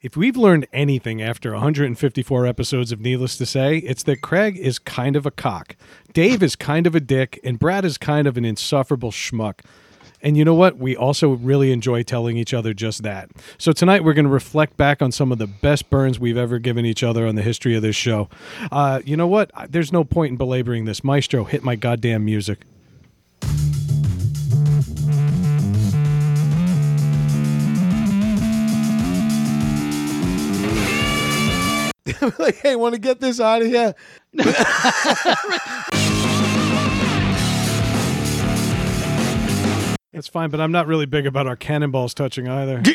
If we've learned anything after 154 episodes of Needless to Say, it's that Craig is kind of a cock, Dave is kind of a dick, and Brad is kind of an insufferable schmuck. And you know what? We also really enjoy telling each other just that. So tonight we're going to reflect back on some of the best burns we've ever given each other on the history of this show. Uh, you know what? There's no point in belaboring this. Maestro, hit my goddamn music. like, hey, want to get this out of here? That's fine, but I'm not really big about our cannonballs touching either.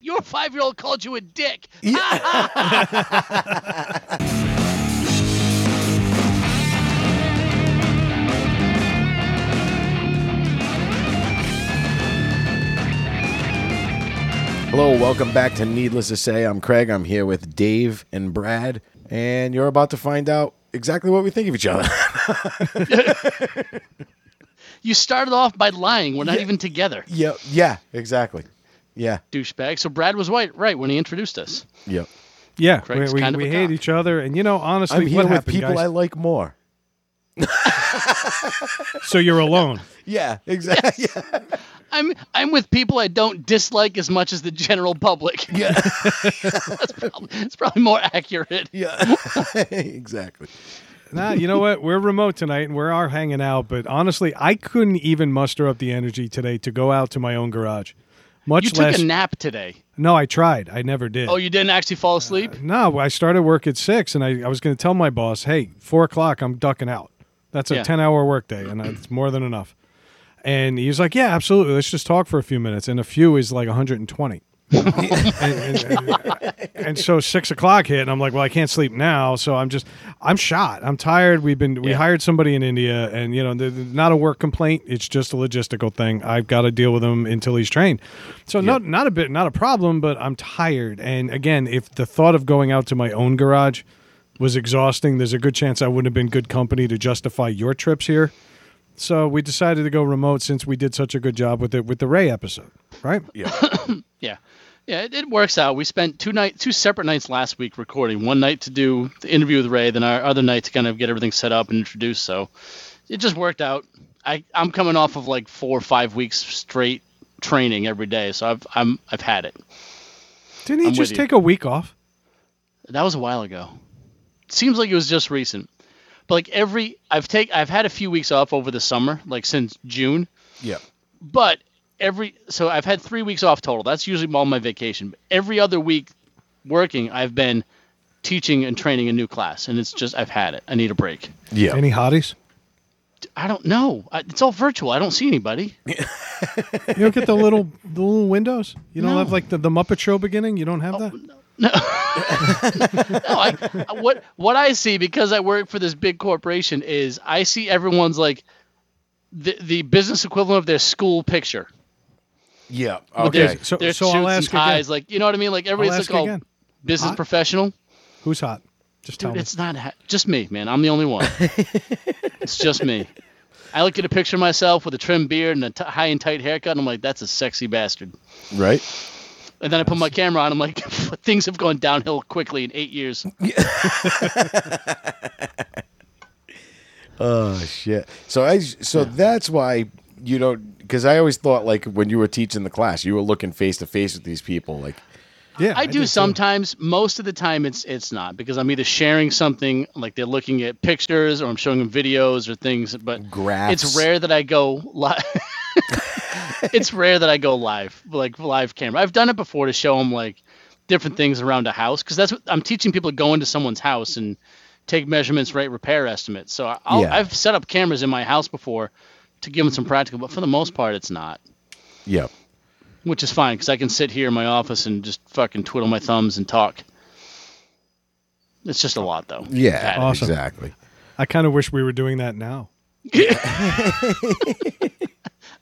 Your five year old called you a dick. Hello, welcome back to Needless to Say. I'm Craig. I'm here with Dave and Brad, and you're about to find out exactly what we think of each other. You started off by lying. We're not even together, yeah, yeah, exactly. Yeah, douchebag. So Brad was right, right when he introduced us. yep. Yeah, we, Craig's we, kind of we hate cock. each other, and you know, honestly, I'm here what with happened, people guys? I like more. so you're alone. Yeah, exactly. Yeah. I'm I'm with people I don't dislike as much as the general public. Yeah. That's probably, it's probably more accurate. yeah. exactly. nah, you know what? We're remote tonight, and we are are hanging out. But honestly, I couldn't even muster up the energy today to go out to my own garage. Much You took less. a nap today. no, I tried. I never did. Oh, you didn't actually fall asleep? No, I started work at six, and I, I was going to tell my boss, "Hey, four o'clock, I'm ducking out. That's a Yeah. ten-hour workday, and it's more than enough." And he's like, "Yeah, absolutely. Let's just talk for a few minutes." And a few is like 120. and, and- and- and so six o'clock hit, and I'm like, "Well, I can't sleep now." So I'm just, I'm shot. I'm tired. We've been, we Yeah. hired somebody in India, and you know, th- th- not a work complaint. It's just a logistical thing. I've got to deal with him until he's trained. So not, not a bit, not a problem, but I'm tired. And again, if the thought of going out to my own garage was exhausting, there's a good chance I wouldn't have been good company to justify your trips here. So we decided to go remote since we did such a good job with it with the Ray episode, right? Yeah. Yeah. Yeah, it, it works out. We spent two night two separate nights last week recording. One night to do the interview with Ray, then our other night to kind of get everything set up and introduced. So it just worked out. I, I'm coming off of like four or five weeks straight training every day, so I've I'm I've had it. Didn't he I'm with just you. take a week off? That was a while ago. Seems like it was just recent. But like every I've take I've had a few weeks off over the summer, like since June. Yeah. But every so I've had three weeks off total. That's usually all my vacation. But every other week working, I've been teaching and training a new class, and it's just I've had it. I need a break. Yeah. Any hotties? I don't know. I, it's all virtual. I don't see anybody. You don't get the little the little windows. You don't No. have like the, the Muppet Show beginning. You don't have oh, that. No, I, what what I see because I work for this big corporation is I see everyone's like the the business equivalent of their school picture. Yeah. With Okay. their, So- their so I'll ask and again. like you know what I mean. Like everybody's ask oh, like all business Hot? professional. Who's hot? Just tell Dude, me. it's not ha- just me, man. I'm the only one. it's just me. I look at a picture of myself with a trim beard and a t- high and tight haircut, and I'm like, that's a sexy bastard. Right. And then I put my camera on. I'm like, things have gone downhill quickly in eight years. Oh shit. So I so that's why you don't because I always thought like when you were teaching the class, you were looking face to face with these people. Like yeah, I, do did too. sometimes. Most of the time, it's it's not because I'm either sharing something like they're looking at pictures or I'm showing them videos or things. But Graphs. it's rare that I go live. It's rare that I go live, like live camera. I've done it before to show them like different things around a house because that's what I'm teaching people to go into someone's house and take measurements, write repair estimates. So I'll, Yeah. I've set up cameras in my house before to give them some practical, but for the most part, it's not. yeah. which is fine because I can sit here in my office and just fucking twiddle my thumbs and talk. It's just a lot, though. Yeah. Awesome. Exactly. I kind of wish we were doing that now.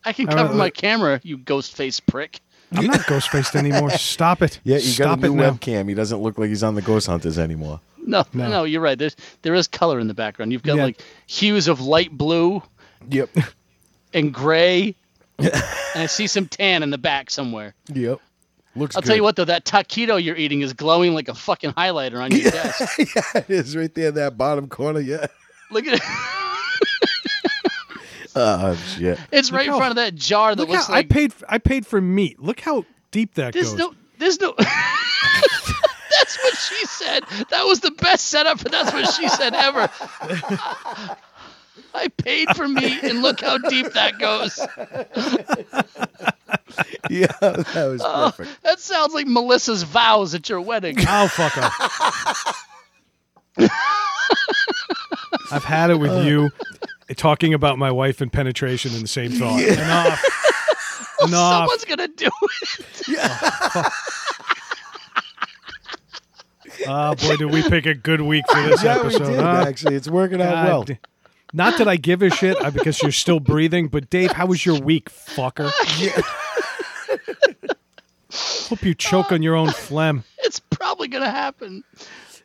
I can Uh, cover my camera, you ghost face prick. I'm not ghost faced anymore. Stop it. Yeah, you Stop got a new it webcam. He doesn't look like he's on the Ghost Hunters anymore. No, No. no, you're right. There's there is color in the background. You've got Yeah. like hues of light blue Yep. and gray, and I see some tan in the back somewhere. Yep. Looks I'll good. tell you what though, that taquito you're eating is glowing like a fucking highlighter on your desk. yeah, it is right there in that bottom corner. Yeah. Look at it. Oh shit. It's right in front of that jar that Look looks how like I paid. I paid for meat. Look how deep that There's goes. no, there's no. that's what she said. That was the best setup, but that's what she said ever. I paid for meat, and look how deep that goes. Yeah, that was Oh, perfect. that sounds like Melissa's vows at your wedding. Oh fuck off. I've had it with you talking about my wife and penetration in the same thought. Enough. Enough. Someone's gonna do it. Yeah. Oh boy, did we pick a good week for this Yeah, we episode, did. huh? Actually, it's working out God well. Not that I give a shit uh, because you're still breathing, but Dave, how was your week, fucker? Yeah. Hope you choke on your own phlegm. It's probably gonna happen.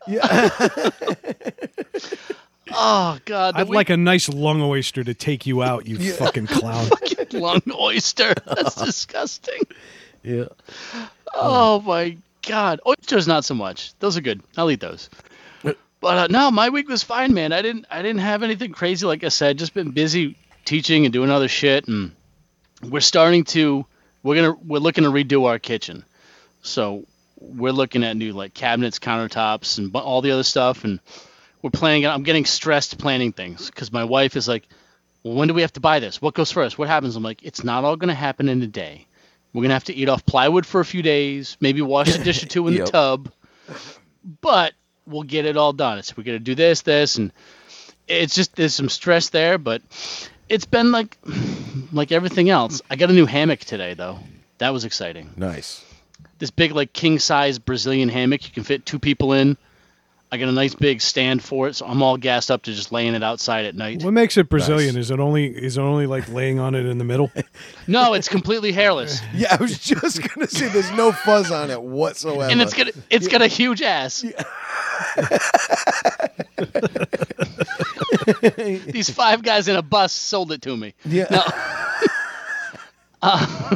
Yeah. Oh God, I'd like a nice lung oyster to take you out, you fucking clown. week- lung oyster. That's disgusting. yeah. Oh my god, oysters not so much. Those are good. I'll eat those. But uh, no, my week was fine, man. I didn't I didn't have anything crazy. Like I said, just been busy teaching and doing other shit, and we're starting to we're gonna we're looking to redo our kitchen. So we're looking at new like cabinets, countertops, and all the other stuff, and we're planning. I'm getting stressed planning things because my wife is like, "Well, when do we have to buy this? What goes first? What happens?" I'm like, "It's not all gonna happen in a day." We're gonna have to eat off plywood for a few days, maybe wash a dish or two in Yep. the tub, but we'll get it all done. So we're gonna do this, this, and it's just there's some stress there, but it's been like like everything else. I got a new hammock today though. That was exciting. Nice. This big like king size Brazilian hammock you can fit two people in. I got a nice big stand for it, so I'm all gassed up to just laying it outside at night. What makes it Brazilian? Nice. Is it only is it only like laying on it in the middle? No, it's completely hairless. Yeah, I was just gonna say there's no fuzz on it whatsoever. and it's got it's got a huge ass. These five guys in a bus sold it to me. yeah. Uh,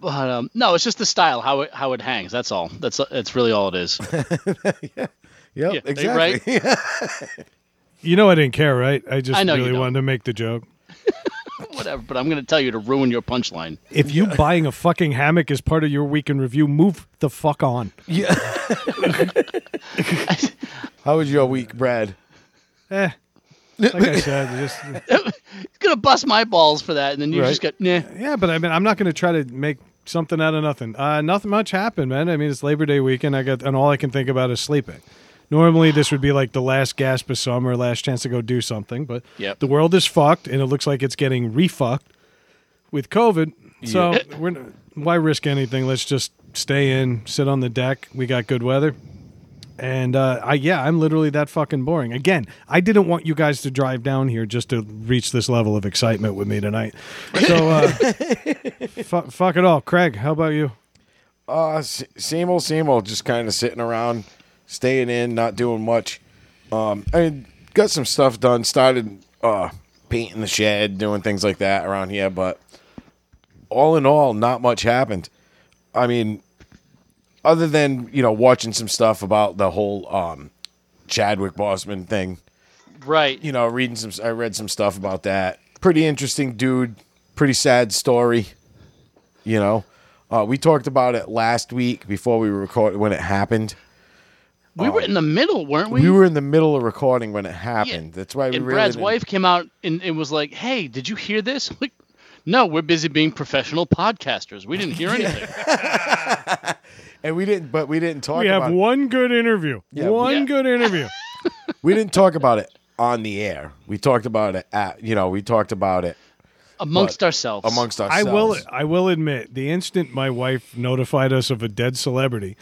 But um, no, it's just the style how it how it hangs. That's all. That's that's really all it is. Yep. Yeah, they- exactly. You know I didn't care, right? I just I know really wanted to make the joke. Whatever. But I'm going to tell you to ruin your punchline. If you buying a fucking hammock as part of your week in review, move the fuck on. yeah. How was your week, Brad? Eh. Like I said, just He's going to bust my balls for that, and then you Right. just got nah. yeah, but I mean, I'm not going to try to make something out of nothing. Uh, nothing much happened, man. I mean, it's Labor Day weekend. I got, and all I can think about is sleeping. Normally, this would be like the last gasp of summer, last chance to go do something. But Yep. the world is fucked, and it looks like it's getting refucked with COVID. So we're why risk anything? Let's just stay in, sit on the deck. We got good weather. And uh, I yeah, I'm literally that fucking boring. Again, I didn't want you guys to drive down here just to reach this level of excitement with me tonight. So uh, fu- fuck it all, Craig. How about you? Uh, s- same old, same old. Just kind of sitting around, staying in, not doing much. Um, I got some stuff done. Started uh painting the shed, doing things like that around here. But all in all, not much happened. I mean, other than you know watching some stuff about the whole um Chadwick Boseman thing. Right. You know, reading some. I read some stuff about that. Pretty interesting dude. Pretty sad story. You know, uh, we talked about it last week before we recorded when it happened. We were in the middle, weren't we? We were in the middle of recording when it happened. That's why we and really Brad's didn't- wife came out and it was like, "Hey, did you hear this?" I'm like, no, we're busy being professional podcasters. We didn't hear anything. and we didn't, but we didn't talk We have it. one good interview. Yeah, one yeah. good interview. We didn't talk about it on the air. We talked about it at, you know, we talked about it Amongst ourselves. amongst ourselves. I ourselves. will. I will admit, the instant my wife notified us of a dead celebrity,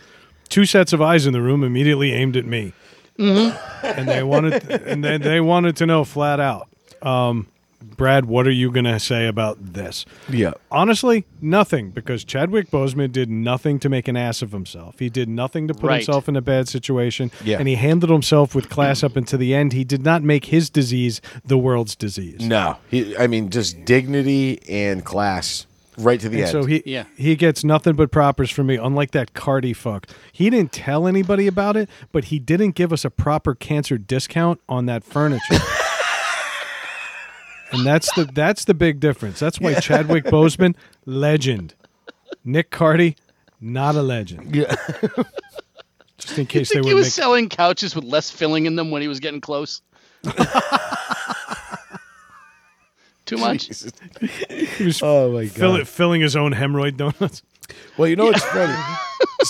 two sets of eyes in the room immediately aimed at me, Mm-hmm. and they wanted, and then they wanted to know flat out. Um, Brad, what are you going to say about this? Yeah. Honestly, nothing, because Chadwick Boseman did nothing to make an ass of himself. He did nothing to put Right. himself in a bad situation, Yeah. and he handled himself with class up until the end. He did not make his disease the world's disease. No, he. I mean, just dignity and class, right to the And end. so he Yeah. he gets nothing but propers from me. Unlike that Cardi fuck, he didn't tell anybody about it, but he didn't give us a proper cancer discount on that furniture. and that's the that's the big difference. That's why Chadwick Boseman, legend. Nick Cardi, not a legend. yeah. Just in case they think would he was make. selling couches with less filling in them when he was getting close. Too much. Jesus. He was Oh my god. fill, filling his own hemorrhoid donuts. Well, you know what's funny?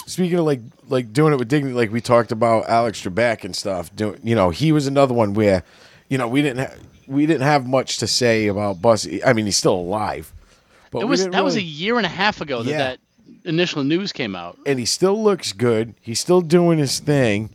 Speaking of like like doing it with dignity, like we talked about Alex Trebek and stuff. Doing, you know, he was another one where, you know, we didn't ha- we didn't have much to say about Bus. I mean, he's still alive, but It was that was a year and a half ago that Yeah. that initial news came out. and he still looks good. He's still doing his thing.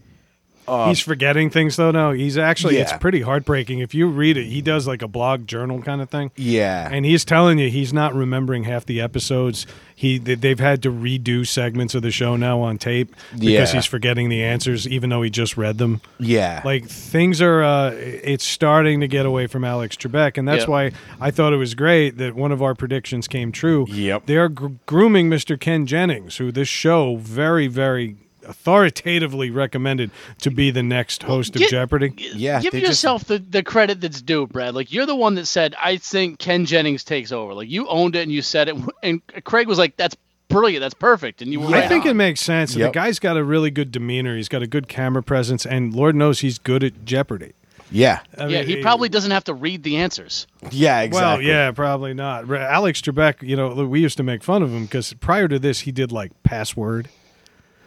He's forgetting things though. No, he's actually. It's pretty heartbreaking if you read it. He does like a blog journal kind of thing. Yeah, And he's telling you he's not remembering half the episodes. He they- they've had to redo segments of the show now on tape because Yeah. he's forgetting the answers, even though he just read them. yeah, Like things are, uh, it's starting to get away from Alex Trebek, and that's Yep. why I thought it was great that one of our predictions came true. Yep. they are gr- grooming Mr. Ken Jennings, who this show very, very authoritatively recommended to be the next host of Get- Jeopardy. Yeah, Give they just- yourself the, the credit that's due, Brad. Like you're the one that said, "I think Ken Jennings takes over." Like you owned it and you said it, and Craig was like, "That's brilliant. That's perfect." And you were Yeah. right I think on. it ah. makes sense. Yep. The guy's got a really good demeanor. He's got a good camera presence, and Lord knows he's good at Jeopardy. yeah, I yeah, mean, he probably doesn't have to read the answers. yeah, exactly. Well, yeah, probably not. Alex Trebek, you know, we used to make fun of him because prior to this, he did like Password,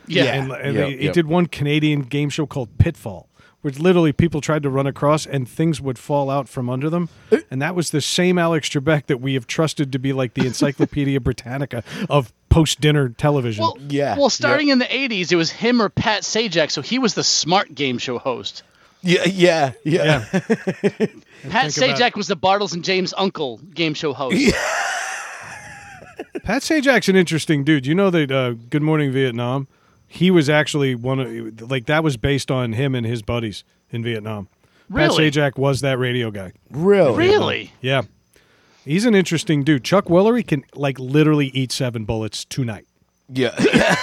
Yeah, Yeah. and, and Yep, he, he did one Canadian game show called Pitfall, where literally people tried to run across and things would fall out from under them, and that was the same Alex Trebek that we have trusted to be like the Encyclopedia Britannica of post-dinner television. Well, Yeah, Well, starting in the '80s, it was him or Pat Sajak, so he was the smart game show host. yeah, yeah, yeah. yeah, Pat think about- Sajak was the Bartles and James uncle game show host. Pat Sajak's an interesting dude. You know that uh, Good Morning Vietnam, he was actually one of like that was based on him and his buddies in Vietnam. Really? Pat Sajak was that radio guy. Really, Really? Yeah, he's an interesting dude. Chuck Woolery can like literally eat seven bullets tonight. Yeah,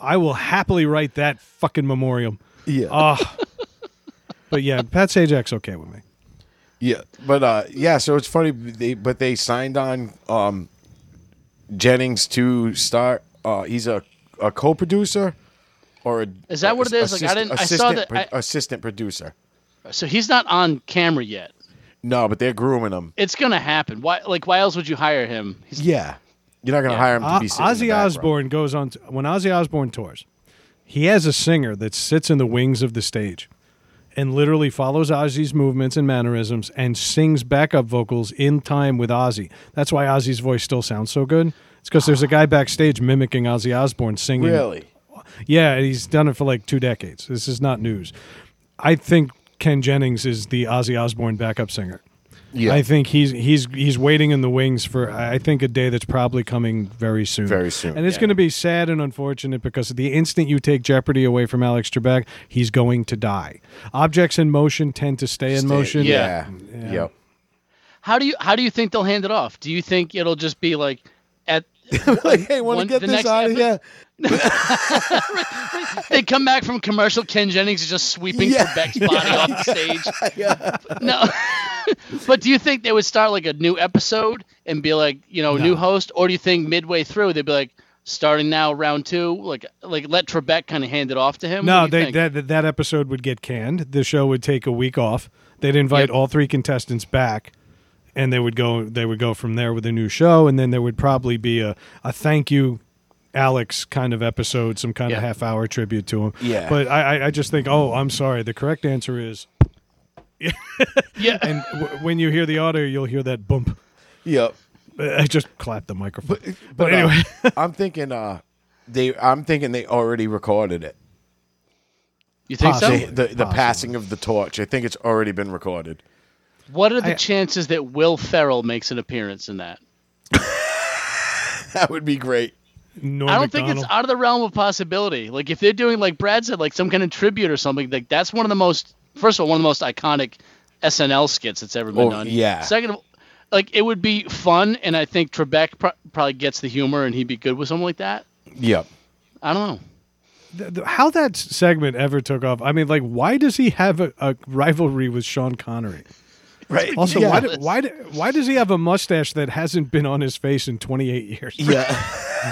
I will happily write that fucking memoriam. yeah. Ah, but yeah, Pat Sajak's okay with me. Yeah, but uh, yeah. So it's funny, they but they signed on um, Jennings to start. Uh, he's a, a co-producer, or a, Is that what it is? Like, I didn't- I saw assistant that- pro- I- assistant producer. So he's not on camera yet. No, but they're grooming him. It's gonna happen. Why? Like, why else would you hire him? He's, Yeah, you're not gonna Yeah. hire him to O- be sitting Ozzy. Osbourne goes on t- when Ozzy Osbourne tours. He has a singer that sits in the wings of the stage and literally follows Ozzy's movements and mannerisms and sings backup vocals in time with Ozzy. That's why Ozzy's voice still sounds so good. It's because there's a guy backstage mimicking Ozzy Osbourne singing. Really? Yeah, he's done it for like two decades. This is not news. I think Ken Jennings is the Ozzy Osbourne backup singer. Yeah. I think he's he's he's waiting in the wings for I think a day that's probably coming very soon. Very soon, And it's yeah. going to be sad and unfortunate because the instant you take Jeopardy away from Alex Trebek, he's going to die. Objects in motion tend to stay in Stay- motion. Yeah. Yeah. Yep. How do you how do you think they'll hand it off? Do you think it'll just be like at like, hey, want to get this out of here? they come back from commercial? Ken Jennings is just sweeping Yeah. Trebek's body off the stage. No, but do you think they would start like a new episode and be like, you know, new host, or do you think midway through they'd be like, starting now round two, like like let Trebek kind of hand it off to him? No, they, that that episode would get canned. The show would take a week off. They'd invite Yep. all three contestants back, and they would go. They would go from there with a new show, and then there would probably be a, a thank you, Alex kind of episode, some kind Yeah. of half hour tribute to him. Yeah. But I, I- I just think, oh, I'm sorry. The correct answer is, yeah. and w- when you hear the audio, you'll hear that bump. Yep. I just clapped the microphone. But, But anyway, uh, I'm thinking. Uh, they. I'm thinking they already recorded it. you think so? The the Possibly. passing of the torch. I think it's already been recorded. What are the I- chances that Will Ferrell makes an appearance in that? That would be great. Norm I don't think it's out of the realm of possibility. Like if they're doing like Brad said, like some kind of tribute or something, like that's one of the most first of all, one of the most iconic SNL skits that's ever been Oh, done. yeah. Second of all, like it would be fun, and I think Trebek pro- probably gets the humor, and he'd be good with something like that. Yep. I don't know. Th- th- how that segment ever took off. I mean, like, why does he have a, a rivalry with Sean Connery? Right. Also, yeah. why, do, why, do, why does he have a mustache that hasn't been on his face in 28 years? Yeah.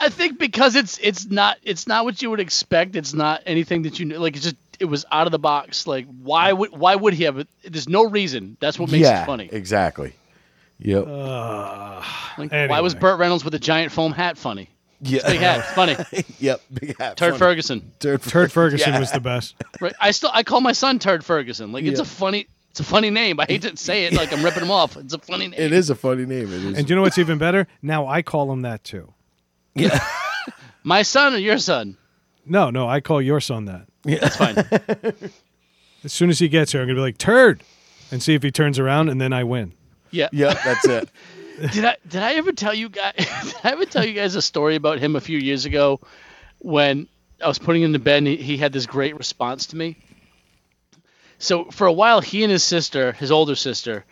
I think because it's it's not it's not what you would expect. It's not anything that you kn- like. It's just it was out of the box. Like why would why would he have it? There's no reason. That's what makes yeah. it funny. Exactly. Yep. Uh, like, Anyway. Why was Burt Reynolds with a giant foam hat funny? Yeah, Big yeah. hat, funny. yep. Big hat. Turd Funny. Ferguson. Turd, Turd Ferguson Yeah. was the best. Right. I still I call my son Turd Ferguson. Like it's Yeah. a funny it's a funny name. I hate to say it like I'm ripping him off. It's a funny name. It is a funny name. It is. And you know what's even better? Now I call him that too. yeah. My son or your son? No, no, I call your son that. Yeah, That's fine. As soon as he gets here, I'm gonna be like turd, and see if he turns around, and then I win. Yeah. Yep. That's it. Did I did I ever tell you guys did I ever tell you guys a story about him a few years ago when I was putting him to bed and he, he had this great response to me? So for a while he and his sister, his older sister,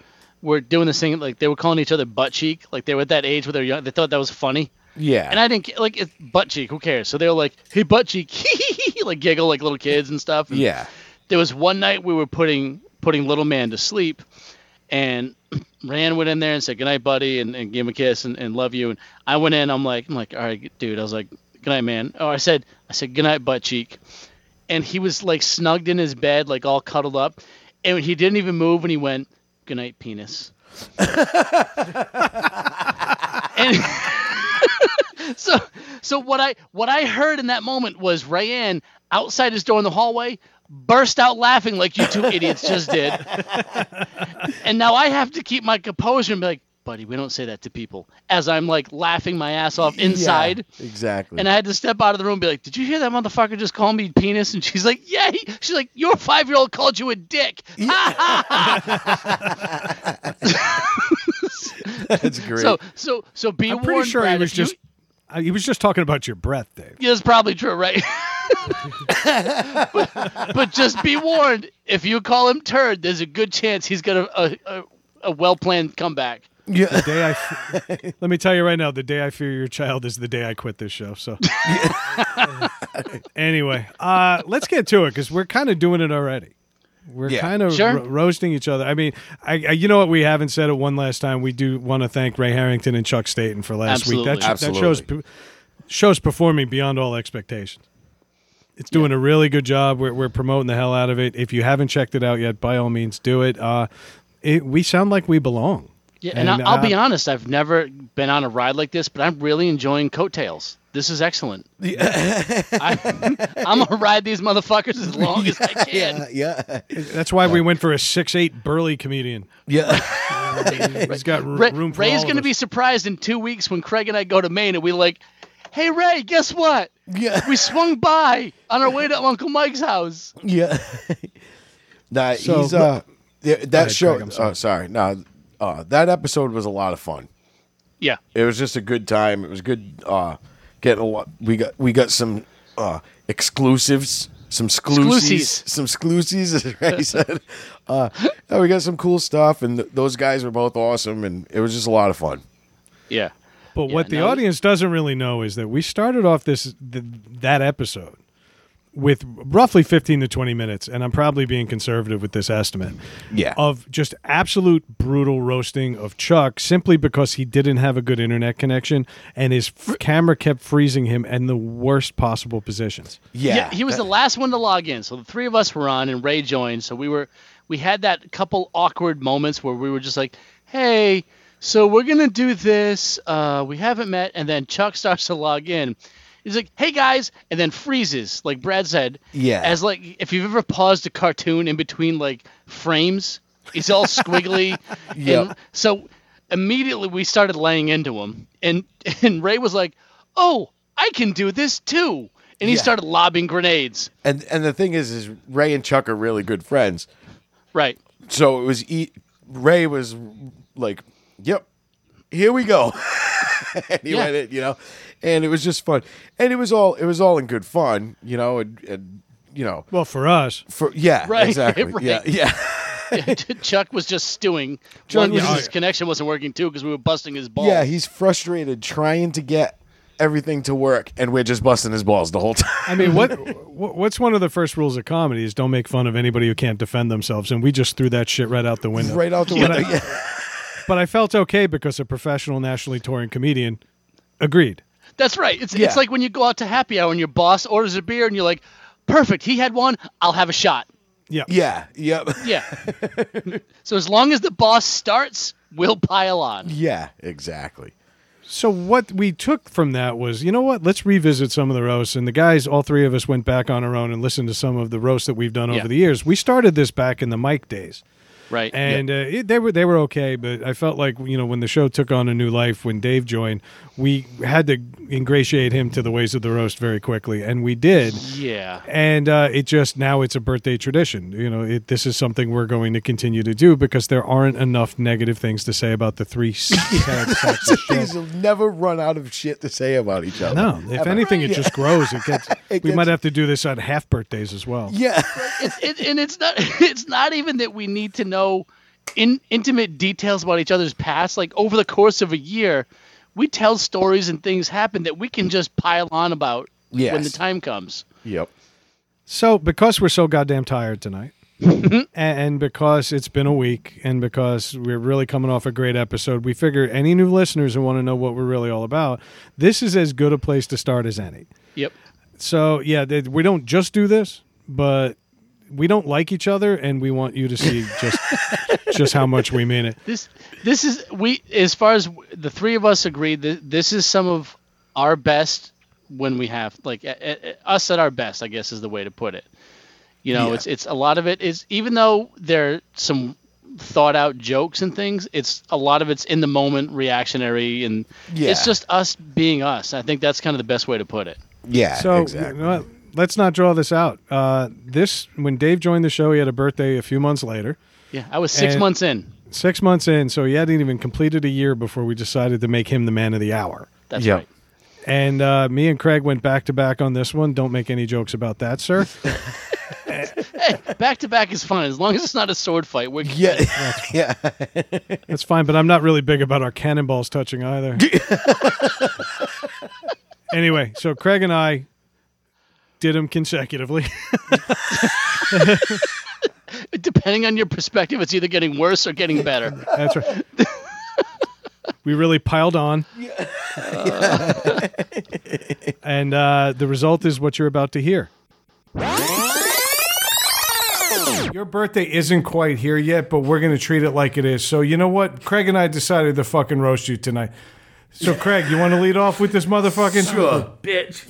were doing this thing like they were calling each other butt cheek, like they were at that age where they're young. They thought that was funny. Yeah. And I didn't like it's butt cheek, who cares? So they were like, Hey butt cheek like giggle like little kids and stuff. And yeah. there was one night we were putting putting little man to sleep and Rayanne went in there and said goodnight buddy and, and gave him a kiss and, and love you and I went in I'm like I'm like all right dude I was like goodnight man oh I said I said goodnight butt cheek and he was like snugged in his bed like all cuddled up and he didn't even move and he went goodnight penis and so so what I what I heard in that moment was Rayanne outside his door in the hallway burst out laughing like you two idiots just did. and now I have to keep my composure and be like, buddy, we don't say that to people. As I'm like laughing my ass off inside. Yeah, exactly. And I had to step out of the room and be like, Did you hear that motherfucker just call me penis? And she's like, Yeah. She's like, Your five year old called you a dick. That's great. So so so be I'm warned. pretty sure he was if you- just uh, he was just talking about your breath, Dave. Yeah, that's probably true, right? but, but just be warned: if you call him turd, there's a good chance he's got a a, a, a well planned comeback. Yeah. The day I f- let me tell you right now, the day I fear your child is the day I quit this show. So anyway, uh, let's get to it because we're kind of doing it already. We're Yeah. kind of Sure. ro- roasting each other. I mean, I, I, you know what? We haven't said it one last time. We do want to thank Ray Harrington and Chuck Staten for last week. That, Absolutely. that shows Absolutely. shows performing beyond all expectations. It's doing a really good job. We're, we're promoting the hell out of it. If you haven't checked it out yet, by all means, do it. Uh, it we sound like we belong. Yeah, and, And, I'll, I'll be uh, honest, I've never been on a ride like this, but I'm really enjoying coattails. This is excellent. I, I'm gonna ride these motherfuckers as long as I can. yeah. Yeah. That's why we went for a six eight burly comedian. Yeah. He's got r- Ray, room for Ray's all gonna of be surprised in two weeks when Craig and I go to Maine and we like, hey Ray, guess what? Yeah. We swung by on our way to Uncle Mike's house. Yeah. nah, So, he's uh yeah, that ahead, show Craig, I'm sorry. oh sorry. No, uh that episode was a lot of fun. Yeah. It was just a good time. It was good uh getting a lot we got we got some uh exclusives, some exclusives, Exclusies. some exclusives as Ray said. Uh yeah, we got some cool stuff and th- those guys were both awesome and it was just a lot of fun. Yeah. But Yeah, what the no- audience doesn't really know is that we started off this th- that episode with roughly 15 to 20 minutes and I'm probably being conservative with this estimate Yeah. of just absolute brutal roasting of Chuck simply because he didn't have a good internet connection and his f- camera kept freezing him in the worst possible positions. yeah. he was the last one to log in. So the three of us were on, and Ray joined. So we were, we had that couple awkward moments where we were just like, "Hey, so we're gonna do this. Uh, we haven't met." And then Chuck starts to log in. He's like, "Hey guys," and then freezes, like Brad said. Yeah. As like if you've ever paused a cartoon in between like frames, it's all squiggly. Yep. And so immediately we started laying into him, and and Ray was like, "Oh, I can do this too." And he Yeah. started lobbing grenades. And and the thing is is Ray and Chuck are really good friends. Right. so it was e- Ray was like, "Yep, here we go," and he Yeah. went it, you know, and it was just fun, and it was all it was all in good fun, you know, and, and you know, Well, for us, for yeah, Right, exactly, right. yeah, yeah. Chuck was just stewing. Chuck was because just- his connection wasn't working too because we were busting his balls. Yeah, he's frustrated trying to get everything to work, and we're just busting his balls the whole time. I mean, what what's one of the first rules of comedy is don't make fun of anybody who can't defend themselves, and we just threw that shit right out the window. right out the window. Yeah. But I felt okay because a professional nationally touring comedian agreed. That's right. It's Yeah. it's like when you go out to happy hour and your boss orders a beer and you're like, perfect. He had one. I'll have a shot. Yeah. Yeah, yep. Yeah. so as long as the boss starts, we'll pile on. Yeah, exactly. So what we took from that was, you know what? Let's revisit some of the roasts. And the guys, all three of us, went back on our own and listened to some of the roasts that we've done Yeah. over the years. We started this back in the Mike days. Right. and uh, it, they were they were okay. But I felt like you know when the show took on a new life when Dave joined, we had to ingratiate him to the ways of the roast very quickly, and we did. yeah. And uh, it just now it's a birthday tradition. You know, it, this is something we're going to continue to do because there aren't enough negative things to say about the three sad sacks of shit. These will never run out of shit to say about each other. No, if Ever. anything, it just grows. It gets. It we might have to do this on half birthdays as well. Yeah. It's it, and it's not it's not even that we need to know in intimate details about each other's past. Like over the course of a year, we tell stories and things happen that we can just pile on about when the time comes. yep. So, because we're so goddamn tired tonight, and because it's been a week, and because we're really coming off a great episode, we figure any new listeners who want to know what we're really all about, this is as good a place to start as any. Yep. So, yeah, th- we don't just do this, but we don't like each other, and we want you to see just just how much we mean it. This this is we as far as the three of us agree that this is some of our best when we have like a, a- a- us at our best i guess is the way to put it you know Yeah. it's it's a lot of it is even though there are some thought out jokes and things it's a lot of it's in the moment reactionary and Yeah. it's just us being us i think that's kind of the best way to put it Yeah. So, exactly. you know what? Let's not draw this out. Uh, this when Dave joined the show, he had a birthday a few months later. yeah i was six And- months in Six months in, so he hadn't even completed a year before we decided to make him the man of the hour. that's Yep. right And uh, me and Craig went back to back on this one. Don't make any jokes about that, sir. hey back to back is fine as long as it's not a sword fight we're yeah. yeah. That's fine, but I'm not really big about our cannonballs touching either. anyway, so Craig and I did them consecutively. depending on your perspective it's either getting worse or getting better That's right. we really piled on. and uh, the result is what you're about to hear. Your birthday isn't quite here yet, but we're going to treat it like it is. So, you know what? Craig and I decided to fucking roast you tonight. So, Craig, you want to lead off with this motherfucking? Sure, bitch.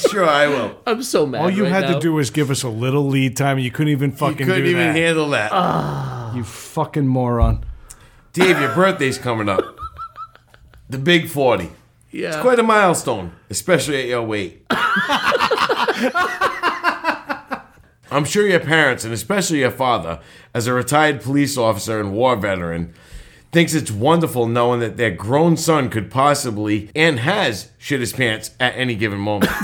sure, I will. I'm so mad. All you right had now. to do was give us a little lead time, and you couldn't even You fucking couldn't do even that. handle that. Ah. you fucking moron. Dave, your birthday's coming up. The big 40. Yeah. It's quite a milestone, especially at your weight. I'm sure your parents, and especially your father, as a retired police officer and war veteran, thinks it's wonderful knowing that their grown son could possibly and has shit his pants at any given moment.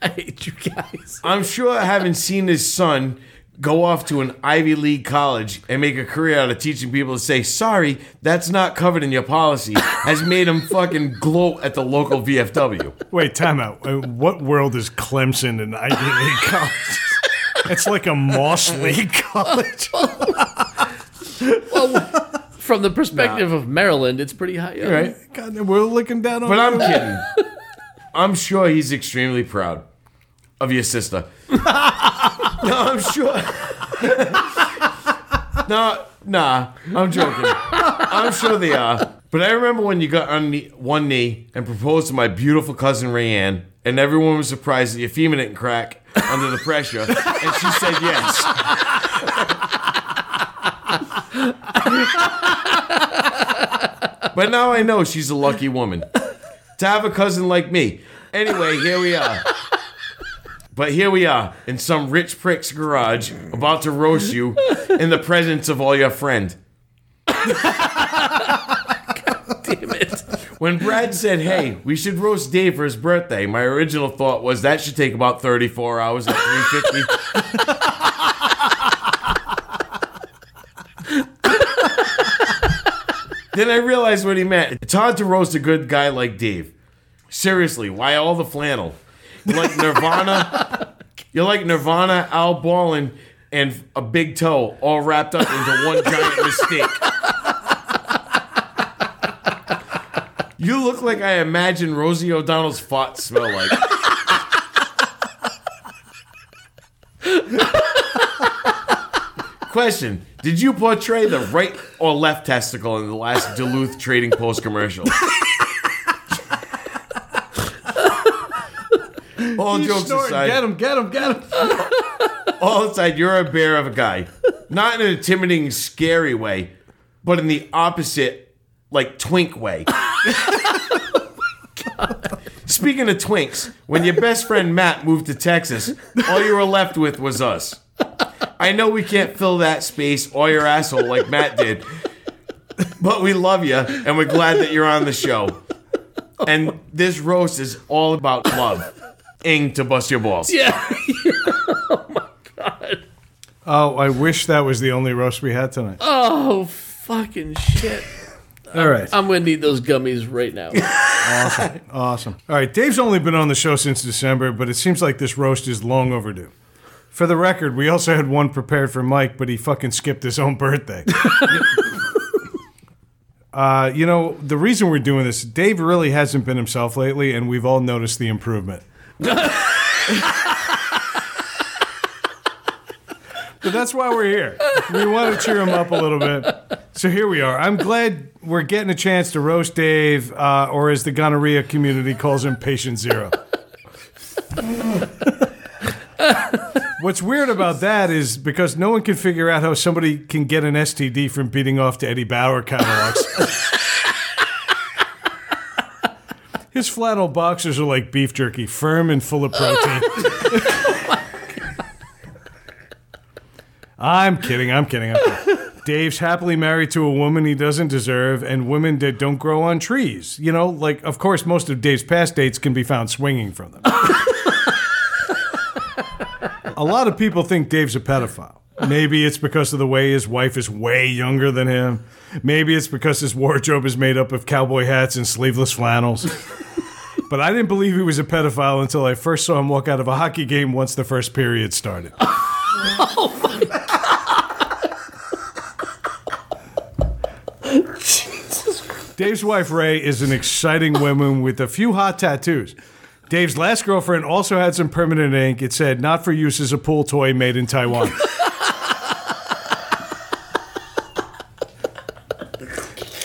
I hate you guys. I'm sure having seen his son go off to an Ivy League college and make a career out of teaching people to say, sorry, that's not covered in your policy, has made him fucking gloat at the local VFW. Wait, time out. Uh, What world is Clemson and Ivy League college? It's like a Moss League college. From the perspective of Maryland, it's pretty high. up. Right? God, we're looking down on But I'm you. kidding. I'm sure he's extremely proud of your sister. no, I'm sure. no, nah, I'm joking. I'm sure they are. But I remember when you got on knee, one knee and proposed to my beautiful cousin Rayanne, and everyone was surprised that your femur didn't crack under the pressure, and she said yes. but now I know she's a lucky woman to have a cousin like me. Anyway, here we are. But here we are in some rich prick's garage about to roast you in the presence of all your friend. When Brad said, "Hey, we should roast Dave for his birthday," my original thought was that should take about 34 hours at 350. then I realized what he meant. It's hard to roast a good guy like Dave. Seriously, why all the flannel? You're like Nirvana. You're like Nirvana, Al Borland, and a big toe all wrapped up into one giant mistake. You look like I imagine Rosie O'Donnell's farts smell like. Question: Did you portray the right or left testicle in the last Duluth Trading Post commercial? All jokes aside, Get him, get him, get him. all aside, you're a bear of a guy. Not in an intimidating, scary way, but in the opposite, like twink way. Speaking of twinks, when your best friend Matt moved to Texas, all you were left with was us. I know we can't fill that space or your asshole like Matt did, but we love you and we're glad that you're on the show. And this roast is all about love. Ing to bust your balls. Yeah. Oh, my god. Oh, I wish that was the only roast we had tonight. Oh, fucking shit. All right. I'm going to need those gummies right now. Awesome. Awesome. All right. Dave's only been on the show since December, but it seems like this roast is long overdue. For the record, we also had one prepared for Mike, but he fucking skipped his own birthday. uh, you know, the reason we're doing this, Dave really hasn't been himself lately, and we've all noticed the improvement. but that's why we're here. We want to cheer him up a little bit. So here we are. I'm glad we're getting a chance to roast Dave, uh, or as the gonorrhea community calls him, patient zero. What's weird about that is because no one can figure out how somebody can get an STD from beating off to Eddie Bauer catalogs. His flannel boxers are like beef jerky, firm and full of protein. I'm kidding. I'm kidding. I'm kidding. Dave's happily married to a woman he doesn't deserve, and women that don't grow on trees. You know, like of course, most of Dave's past dates can be found swinging from them. a lot of people think Dave's a pedophile. Maybe it's because of the way his wife is way younger than him. Maybe it's because his wardrobe is made up of cowboy hats and sleeveless flannels. But I didn't believe he was a pedophile until I first saw him walk out of a hockey game once the first period started. Oh Dave's wife, Ray, is an exciting woman with a few hot tattoos. Dave's last girlfriend also had some permanent ink. It said, not for use as a pool toy made in Taiwan.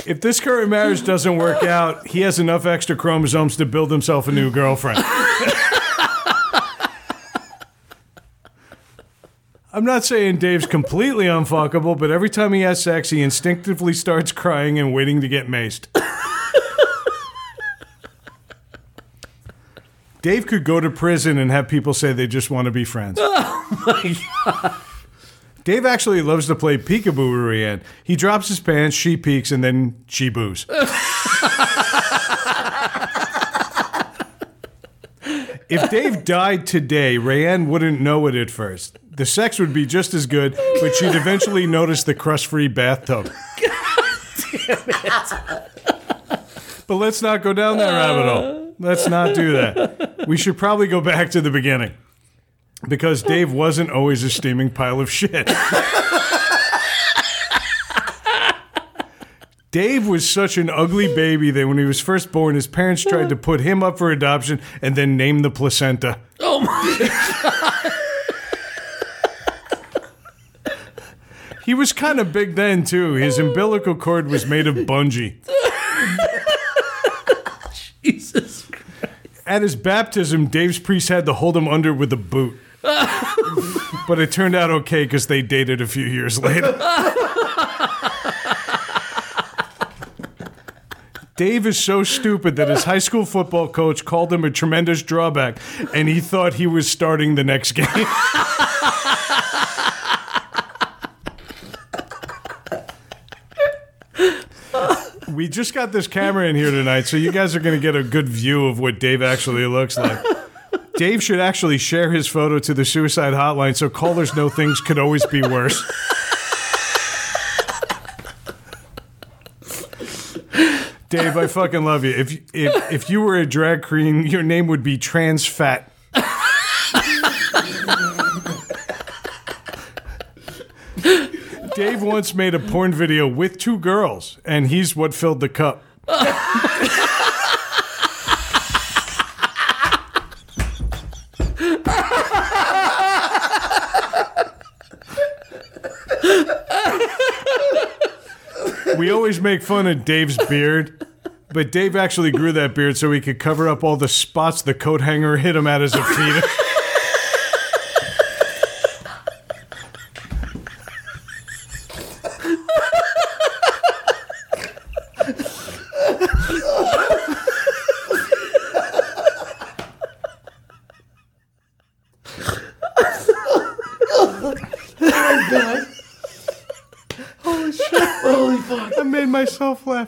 if this current marriage doesn't work out, he has enough extra chromosomes to build himself a new girlfriend. I'm not saying Dave's completely unfuckable, but every time he has sex, he instinctively starts crying and waiting to get maced. Dave could go to prison and have people say they just want to be friends. Oh Dave actually loves to play peekaboo with Rayanne. He drops his pants, she peeks, and then she boos. If Dave died today, Rayanne wouldn't know it at first. The sex would be just as good, but she'd eventually notice the crust-free bathtub. But let's not go down that rabbit hole. Let's not do that. We should probably go back to the beginning. Because Dave wasn't always a steaming pile of shit. Dave was such an ugly baby that when he was first born, his parents tried to put him up for adoption and then name the placenta. Oh my. god. He was kind of big then, too. His umbilical cord was made of bungee. Jesus. At his baptism, Dave's priest had to hold him under with a boot. but it turned out okay because they dated a few years later. Dave is so stupid that his high school football coach called him a tremendous drawback, and he thought he was starting the next game. we just got this camera in here tonight, so you guys are going to get a good view of what Dave actually looks like. Dave should actually share his photo to the suicide hotline so callers know things could always be worse. Dave, I fucking love you. If if if you were a drag queen, your name would be Trans Fat. Dave once made a porn video with two girls, and he's what filled the cup. We always make fun of Dave's beard, but Dave actually grew that beard so he could cover up all the spots the coat hanger hit him at as a fetus. Holy fuck. I made myself laugh.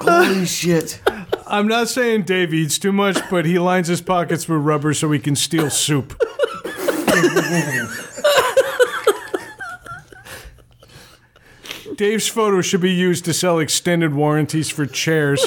Holy shit. I'm not saying Dave eats too much, but he lines his pockets with rubber so he can steal soup. Dave's photo should be used to sell extended warranties for chairs.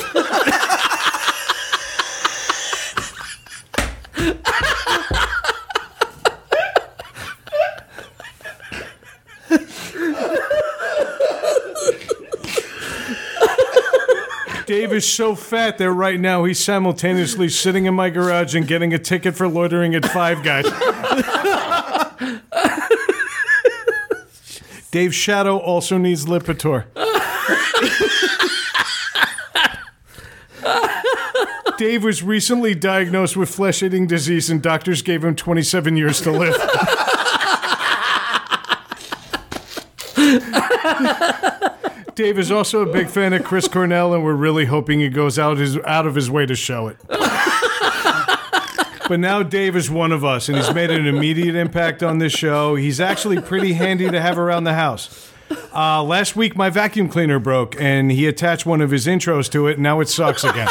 Dave is so fat that right now he's simultaneously sitting in my garage and getting a ticket for loitering at Five Guys. Dave's shadow also needs Lipitor. Dave was recently diagnosed with flesh eating disease, and doctors gave him 27 years to live. Dave is also a big fan of Chris Cornell, and we're really hoping he goes out his out of his way to show it. But now Dave is one of us, and he's made an immediate impact on this show. He's actually pretty handy to have around the house. Uh, last week, my vacuum cleaner broke, and he attached one of his intros to it, and now it sucks again.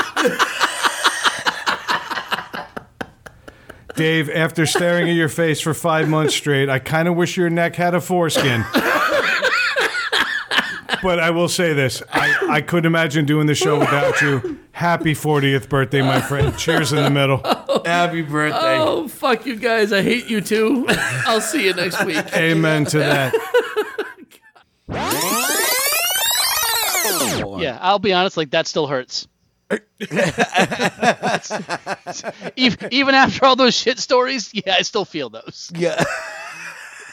Dave, after staring at your face for five months straight, I kind of wish your neck had a foreskin. But I will say this I, I couldn't imagine doing the show without you. Happy 40th birthday, my friend. Cheers in the middle. Happy birthday. Oh, fuck you guys. I hate you too. I'll see you next week. Amen to that. Yeah, I'll be honest. Like that still hurts. even, even after all those shit stories, yeah, I still feel those. Yeah.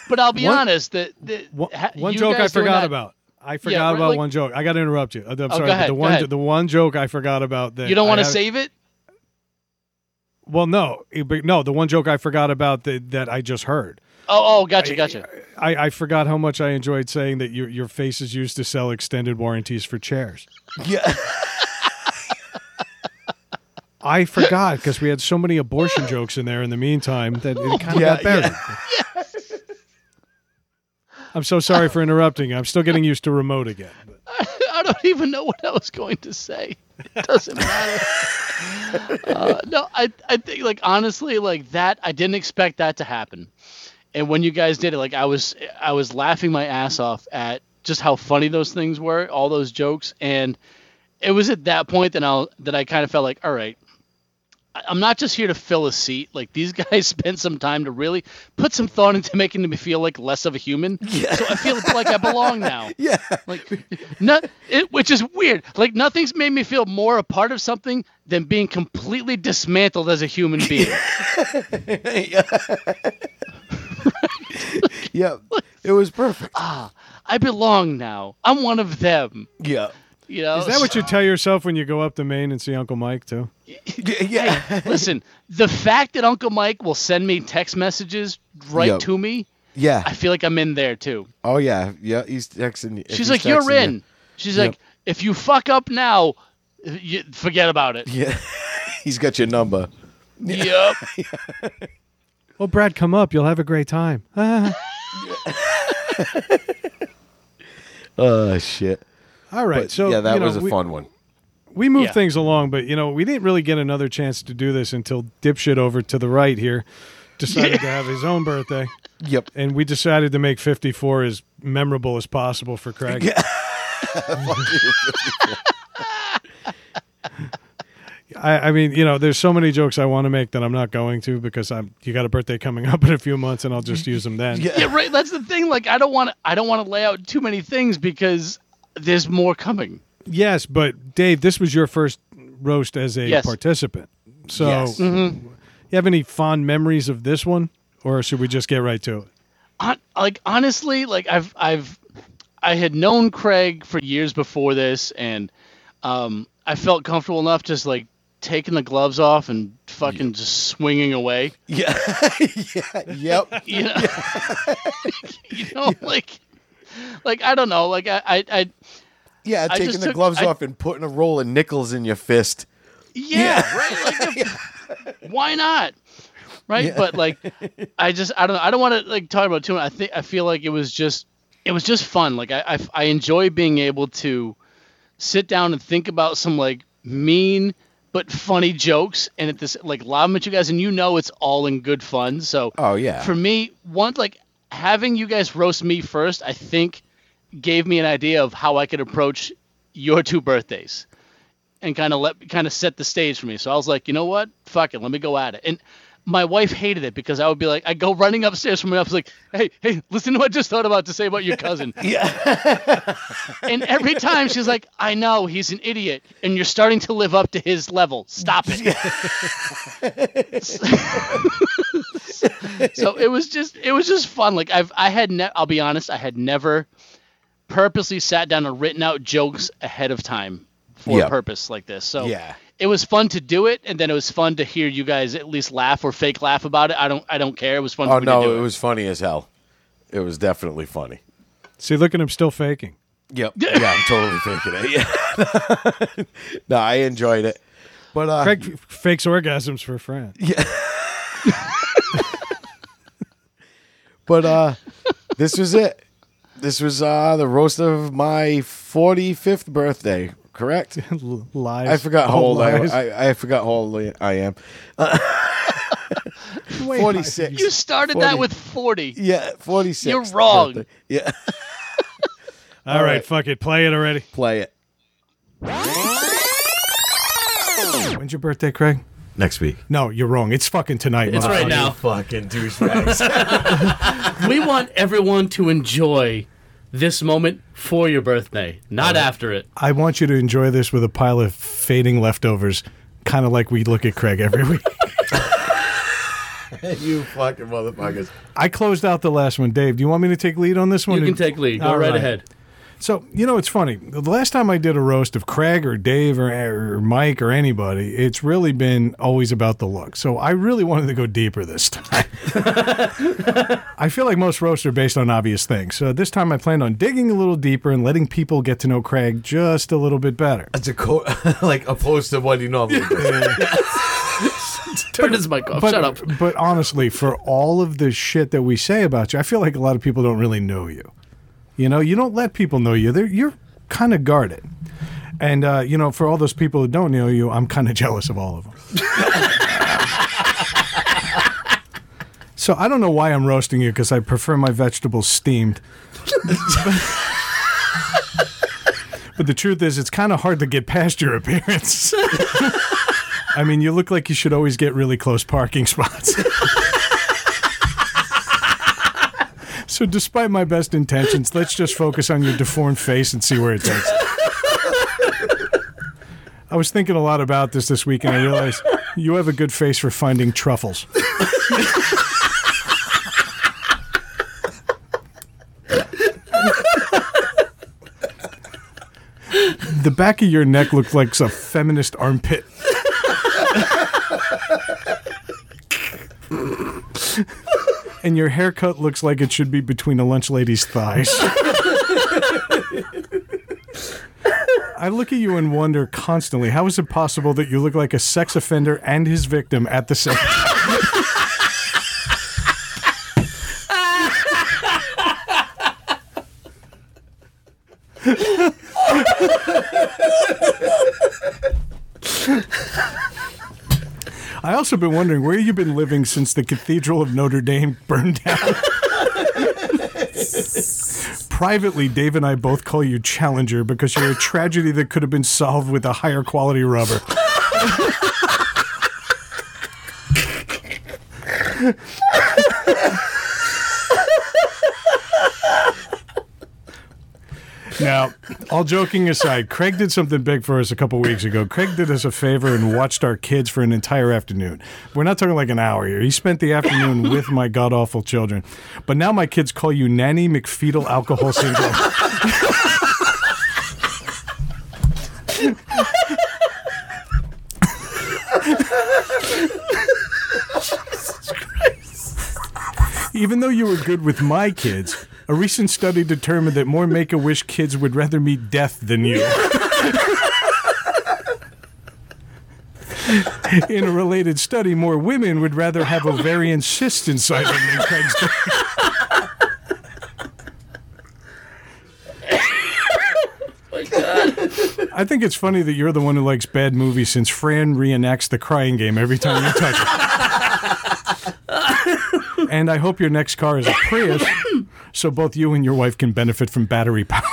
But I'll be One- honest. That, that One, ha- one you joke I guys doing forgot that- about. I forgot right, about like- one joke. I got to interrupt you. Uh, I'm oh, sorry, go ahead, the go one ahead. the one joke I forgot about that You don't want to save it? Well, no, eh, no. The one joke I forgot about that that I just heard. Oh, oh, gotcha, gotcha. I, I forgot how much I enjoyed saying that your your face is used to sell extended warranties for chairs. Yeah. I forgot because we had so many abortion jokes in there in the meantime that it kind of Yeah, got buried. I'm so sorry for interrupting. I'm still getting used to remote again. I don't even know what I was going to say. It doesn't matter. uh, no, I, I think like honestly, like that, I didn't expect that to happen. And when you guys did it, like I was, I was laughing my ass off at just how funny those things were, all those jokes, and it was at that point that I that I kind of felt like, all right, I'm not just here to fill a seat. Like these guys spent some time to really put some thought into making me feel like less of a human. Yeah. So I feel like I belong now. Yeah. Like, no, it, which is weird. Like nothing's made me feel more a part of something than being completely dismantled as a human being. Yeah. It was perfect. Ah, I belong now. I'm one of them. Yeah. You know. Is that what you tell yourself when you go up to Maine and see Uncle Mike too? Yeah. yeah. Listen, the fact that Uncle Mike will send me text messages right Yep. to me Yeah. I feel like I'm in there too. Oh yeah. Yeah. He's texting. She's he's like, "You're in." you- She's Yep. like, "If you fuck up now, you, forget about it." Yeah. he's got your number. yep. Well, Brad, come up. You'll have a great time. Ah. Oh shit. All right. But so yeah, that you know, was a we, fun one. We moved Yeah. things along, but you know, we didn't really get another chance to do this until dipshit over to the right here decided to have his own birthday, Yep. and we decided to make 54 as memorable as possible for Craig. I, I mean, you know, there's so many jokes I want to make that I'm not going to because I'm. You got a birthday coming up in a few months, and I'll just use them then. Yeah, right. That's the thing. Like, I don't want to. I don't want to lay out too many things because there's more coming. Yes, but Dave, this was your first roast as a Yes. participant. So, Yes. Mm-hmm. you have any fond memories of this one, or should we just get right to it? Hon- like honestly, like I've I've I had known Craig for years before this, and um, I felt comfortable enough just like taking the gloves off and fucking just swinging away. Yeah. yeah. Yep. You know, you know, like like I don't know, like I I, I Yeah. I Taking the took- gloves off and putting a roll of nickels in your fist. yeah, right. Like, if- why not? Right, Yeah. but like, I just I don't know. I don't want to like talk about it too much. I think I feel like it was just it was just fun. Like I, I I enjoy being able to sit down and think about some like mean but funny jokes and at this like lob them at you guys and you know it's all in good fun. So Oh yeah. for me, one like having you guys roast me first, I think gave me an idea of how I could approach your two birthdays and kind of let kind of set the stage for me. So I was like, you know what? Fuck it, let me go at it. And my wife hated it because I would be like, I go running upstairs from my office like, hey, hey, listen to what I just thought about to say about your cousin. yeah. and every time she's like, I know he's an idiot, and you're starting to live up to his level. Stop it. so it was just it was just fun. Like I've I had ne- I'll be honest, I had never purposely sat down and written out jokes ahead of time for Yeah. a purpose like this. So Yeah. it was fun to do it, and then it was fun to hear you guys at least laugh or fake laugh about it. I don't I don't care. It was fun. Oh for me to do no, it was funny as hell. It was definitely funny. See, look at him still faking. Yep. Yeah, I'm totally faking it. Yeah. no, I enjoyed it. But uh Craig f- fakes orgasms for a friend. But uh this was it. This was uh the roast of my 45th birthday, correct? L- lies. I forgot how All old I, lies. I I forgot how old I am. Wait, 46. You started that with forty. Yeah, 46. You're wrong. birthday. Yeah, All right, right. fuck it. Play it already. play it. When's your birthday, Craig? Next week. No, you're wrong. It's fucking tonight. It's right now. Fucking douchebags. We want everyone to enjoy this moment for your birthday, not after it. I want you to enjoy this with a pile of fading leftovers, kind of like we look at Craig every week. you fucking motherfuckers. I closed out the last one. Dave, do you want me to take lead on this one? You can take lead. Go All right right. ahead. So you know, it's funny. The last time I did a roast of Craig or Dave or, or Mike or anybody, it's really been always about the look. So I really wanted to go deeper this time. I feel like most roasts are based on obvious things. So this time I planned on digging a little deeper and letting people get to know Craig just a little bit better. It's a co- like opposed to what you normally do. Turn his mic off. But, Shut up. But honestly, for all of the shit that we say about you, I feel like a lot of people don't really know you. You know, you don't let people know you. They're, you're kind of guarded. And, uh, you know, for all those people who don't know you, I'm kind of jealous of all of them. so I don't know why I'm roasting you because I prefer my vegetables steamed. but the truth is, it's kind of hard to get past your appearance. I mean, you look like you should always get really close parking spots. So, despite my best intentions, let's just focus on your deformed face and see where it takes. I was thinking a lot about this this week, and I realized you have a good face for finding truffles. the back of your neck looked like a feminist armpit. And your haircut looks like it should be between a lunch lady's thighs. I look at you and wonder constantly how is it possible that you look like a sex offender and his victim at the same time? Also been wondering where you've been living since the Cathedral of Notre Dame burned down. Privately, Dave and I both call you Challenger because you're a tragedy that could have been solved with a higher quality rubber. Now, all joking aside, Craig did something big for us a couple weeks ago. Craig did us a favor and watched our kids for an entire afternoon. We're not talking like an hour here. He spent the afternoon with my god awful children. But now my kids call you Nanny McFetal Alcohol Syndrome. Even though you were good with my kids, a recent study determined that more Make a Wish kids would rather meet death than you. In a related study, more women would rather have ovarian cysts inside them than Craig's. I think it's funny that you're the one who likes bad movies since Fran reenacts the crying game every time you touch it. and I hope your next car is a Prius so both you and your wife can benefit from battery power.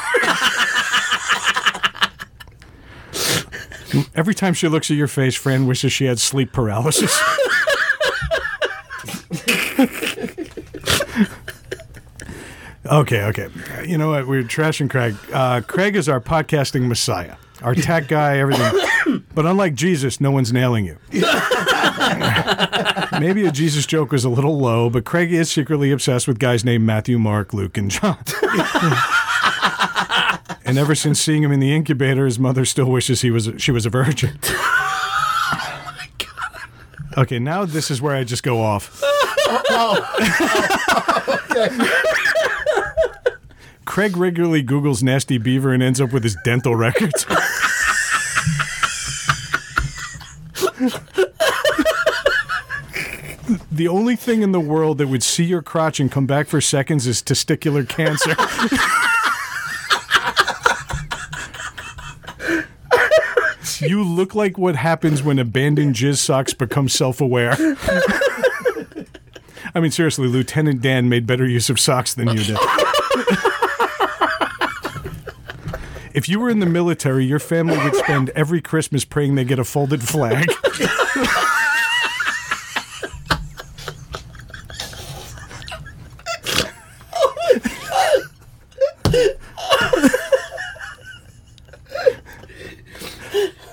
Every time she looks at your face, Fran wishes she had sleep paralysis. okay, okay. You know what? We're trashing Craig. Uh, Craig is our podcasting messiah, our tech guy, everything. But unlike Jesus, no one's nailing you. Maybe a Jesus joke was a little low, but Craig is secretly obsessed with guys named Matthew, Mark, Luke, and John. and ever since seeing him in the incubator, his mother still wishes he was she was a virgin. Oh okay, now this is where I just go off. Oh, oh, Craig regularly Googles nasty beaver and ends up with his dental records. The only thing in the world that would see your crotch and come back for seconds is testicular cancer. you look like what happens when abandoned jizz socks become self aware. I mean, seriously, Lieutenant Dan made better use of socks than you did. If you were in the military, your family would spend every Christmas praying they get a folded flag.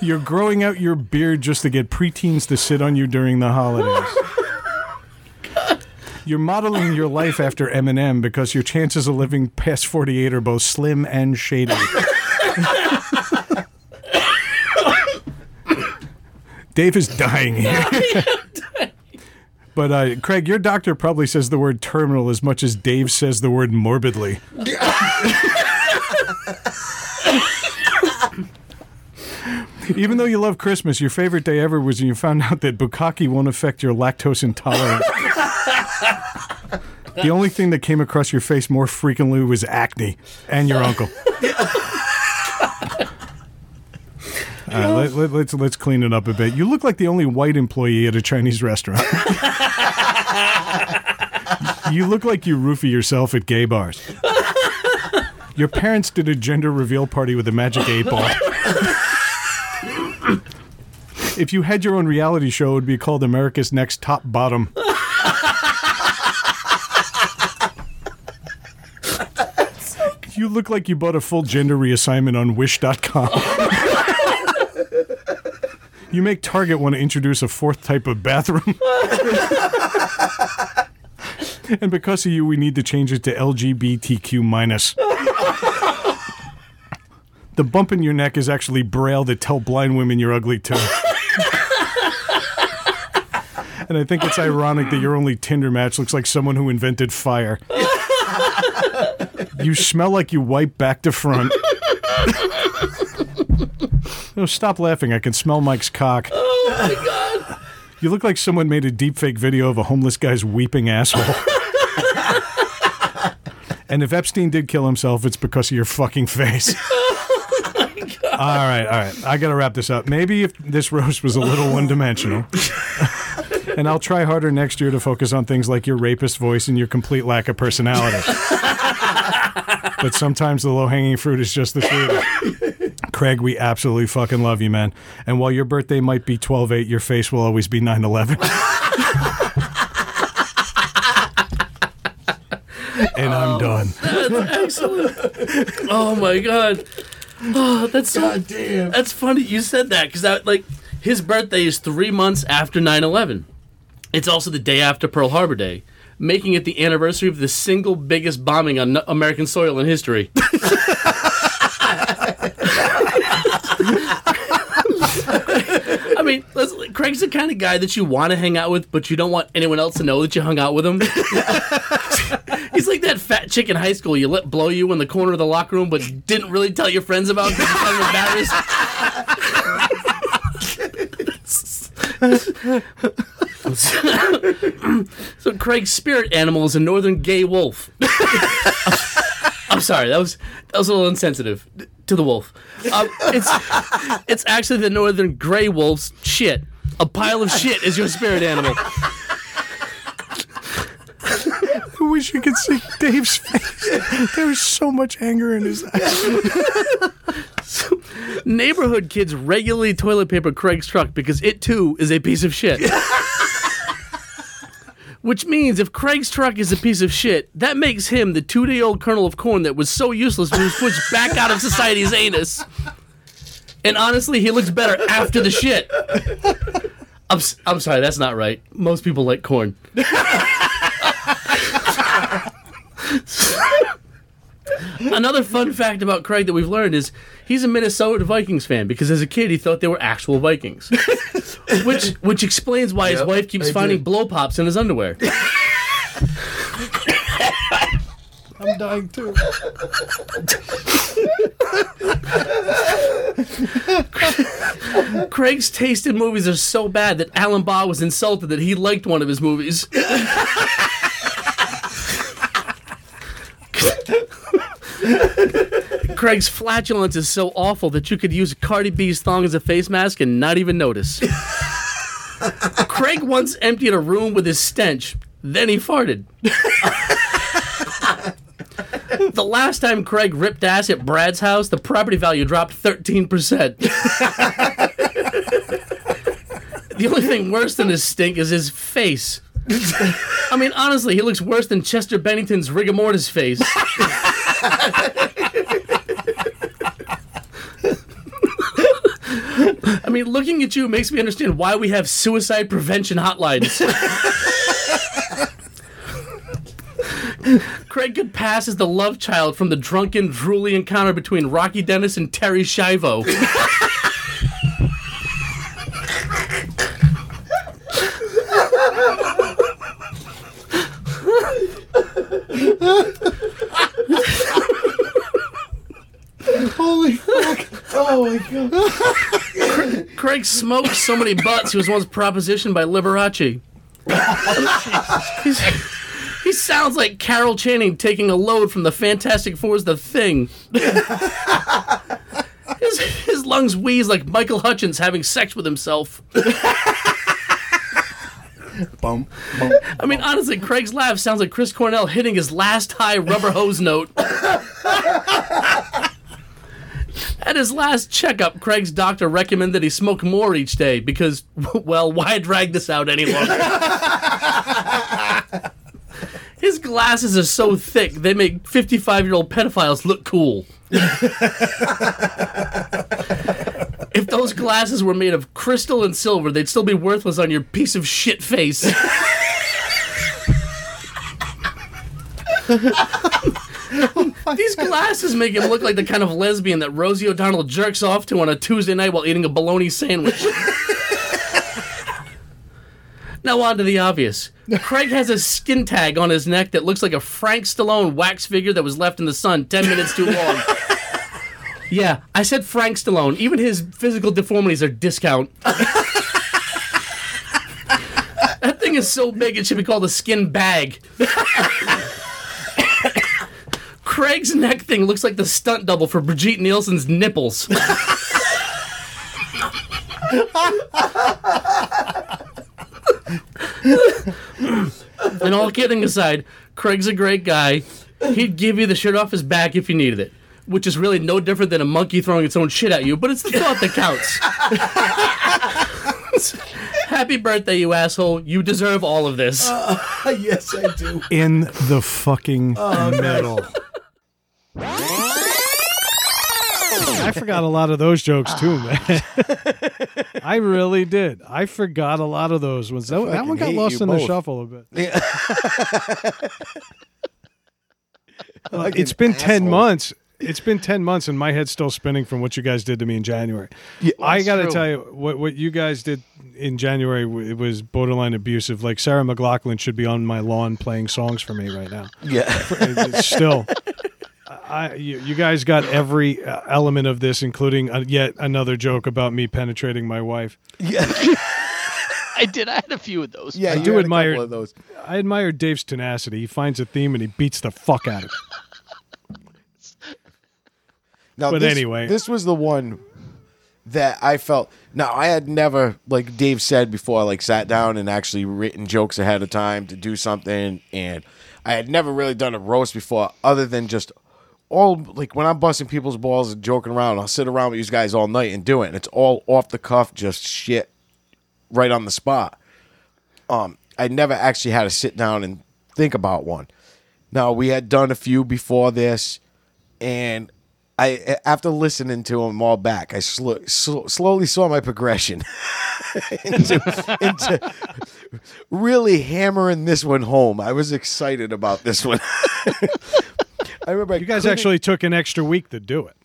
You're growing out your beard just to get preteens to sit on you during the holidays. You're modeling your life after Eminem because your chances of living past 48 are both slim and shady. Dave is dying here. But uh, Craig, your doctor probably says the word terminal as much as Dave says the word morbidly. Even though you love Christmas, your favorite day ever was when you found out that bukkake won't affect your lactose intolerance. the only thing that came across your face more frequently was acne and your uncle. Right, let, let, let's let's clean it up a bit. You look like the only white employee at a Chinese restaurant. you look like you roofie yourself at gay bars. Your parents did a gender reveal party with a magic eight ball. If you had your own reality show, it would be called America's Next Top Bottom. you look like you bought a full gender reassignment on Wish.com. you make Target want to introduce a fourth type of bathroom. and because of you, we need to change it to LGBTQ minus. The bump in your neck is actually braille to tell blind women you're ugly too. And I think it's ironic that your only Tinder match looks like someone who invented fire. you smell like you wipe back to front. no, stop laughing. I can smell Mike's cock. Oh my god. You look like someone made a deepfake video of a homeless guy's weeping asshole. and if Epstein did kill himself, it's because of your fucking face. Oh, all right, all right. I got to wrap this up. Maybe if this roast was a little one dimensional. And I'll try harder next year to focus on things like your rapist voice and your complete lack of personality. but sometimes the low hanging fruit is just the sweetest. Craig, we absolutely fucking love you, man. And while your birthday might be 12 8, your face will always be 9 11. and I'm oh, done. That's Excellent. Oh my god. Oh, that's so. God damn. That's funny you said that because that like his birthday is three months after 9-11. It's also the day after Pearl Harbor Day, making it the anniversary of the single biggest bombing on American soil in history. I mean, Craig's the kind of guy that you want to hang out with, but you don't want anyone else to know that you hung out with him. He's like that fat chick in high school you let blow you in the corner of the locker room, but didn't really tell your friends about because of embarrassed. so Craig's spirit animal is a northern gay wolf. I'm sorry, that was that was a little insensitive to the wolf. Um, it's it's actually the northern gray wolf's shit. A pile of shit is your spirit animal. I wish you could see Dave's face. There was so much anger in his eyes. Neighborhood kids regularly toilet paper Craig's truck because it too is a piece of shit. Which means if Craig's truck is a piece of shit, that makes him the two day old kernel of corn that was so useless when he was pushed back out of society's anus. And honestly, he looks better after the shit. I'm, s- I'm sorry, that's not right. Most people like corn. Another fun fact about Craig that we've learned is he's a Minnesota Vikings fan because as a kid he thought they were actual Vikings, which which explains why his Yep, wife keeps finding did. blow pops in his underwear. I'm dying too. Craig's taste in movies are so bad that Alan Baugh was insulted that he liked one of his movies. Craig's flatulence is so awful that you could use Cardi B's thong as a face mask and not even notice. Craig once emptied a room with his stench, then he farted. the last time Craig ripped ass at Brad's house, the property value dropped 13%. the only thing worse than his stink is his face. I mean, honestly, he looks worse than Chester Bennington's rigor mortis face. I mean, looking at you makes me understand why we have suicide prevention hotlines. Craig could pass as the love child from the drunken, drooly encounter between Rocky Dennis and Terri Schiavo. Oh my god. Craig smoked so many butts he was once propositioned by Liberace. Oh, he sounds like Carol Channing taking a load from the Fantastic Four's The Thing. his, his lungs wheeze like Michael Hutchence having sex with himself. Bum, bum. I mean, honestly, Craig's laugh sounds like Chris Cornell hitting his last high rubber hose note. At his last checkup, Craig's doctor recommended he smoke more each day because, well, why drag this out any longer? His glasses are so thick, they make 55 year old pedophiles look cool. if those glasses were made of crystal and silver, they'd still be worthless on your piece of shit face. These glasses make him look like the kind of lesbian that Rosie O'Donnell jerks off to on a Tuesday night while eating a bologna sandwich. Now on to the obvious. Craig has a skin tag on his neck that looks like a Frank Stallone wax figure that was left in the sun 10 minutes too long. yeah, I said Frank Stallone. Even his physical deformities are discount. that thing is so big it should be called a skin bag. Craig's neck thing looks like the stunt double for Brigitte Nielsen's nipples. and all kidding aside, Craig's a great guy. He'd give you the shirt off his back if you needed it, which is really no different than a monkey throwing its own shit at you, but it's the thought that counts. Happy birthday, you asshole. You deserve all of this. yes, I do. In the fucking oh, middle. I forgot a lot of those jokes too, man. I really did. I forgot a lot of those ones. That, that one got lost in the shuffle a bit. Like it's been 10 months. It's been 10 months and my head's still spinning from what you guys did to me in January. Yeah, I got to tell you what what you guys did in January it was borderline abusive. Like Sarah McLachlan should be on my lawn playing songs for me right now. Yeah. It's uh, still I you, you guys got every uh, element of this including uh, yet another joke about me penetrating my wife. yeah. I did. I had a few of those. Yeah, I do admire- of those. I admire Dave's tenacity. He finds a theme and he beats the fuck out of it. Now, But this, anyway. this was the one that I felt. Now, I had never, like Dave said before, like sat down and actually written jokes ahead of time to do something, and I had never really done a roast before, other than just all like when I'm busting people's balls and joking around. I'll sit around with these guys all night and do it, and it's all off the cuff, just shit, right on the spot. Um, I never actually had to sit down and think about one. Now we had done a few before this, and I after listening to them all back, I sl- sl- slowly saw my progression into, into really hammering this one home. I was excited about this one. I remember I You guys couldn't- actually took an extra week to do it.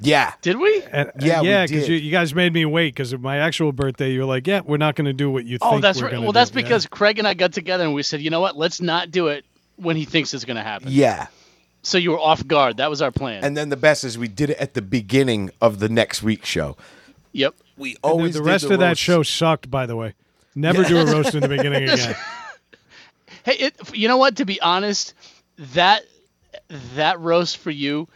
yeah Did we? And, Yeah, we yeah, because did. you, you guys made me wait. Because of my actual birthday, you were like, "Yeah, we're not going to do what you Oh, think." that's we're right. gonna Well, do." that's Yeah. because Craig and I got together and we said, you know what? Let's not do it when he thinks it's going to happen. yeah. So you were off guard. That was our plan. And then the best is we did it at the beginning of the next week's show. yep. We The- always the did rest of that roast- show sucked. By the way, never do a roast in the beginning again. Hey, it, you know what? To be honest, that that roast for you,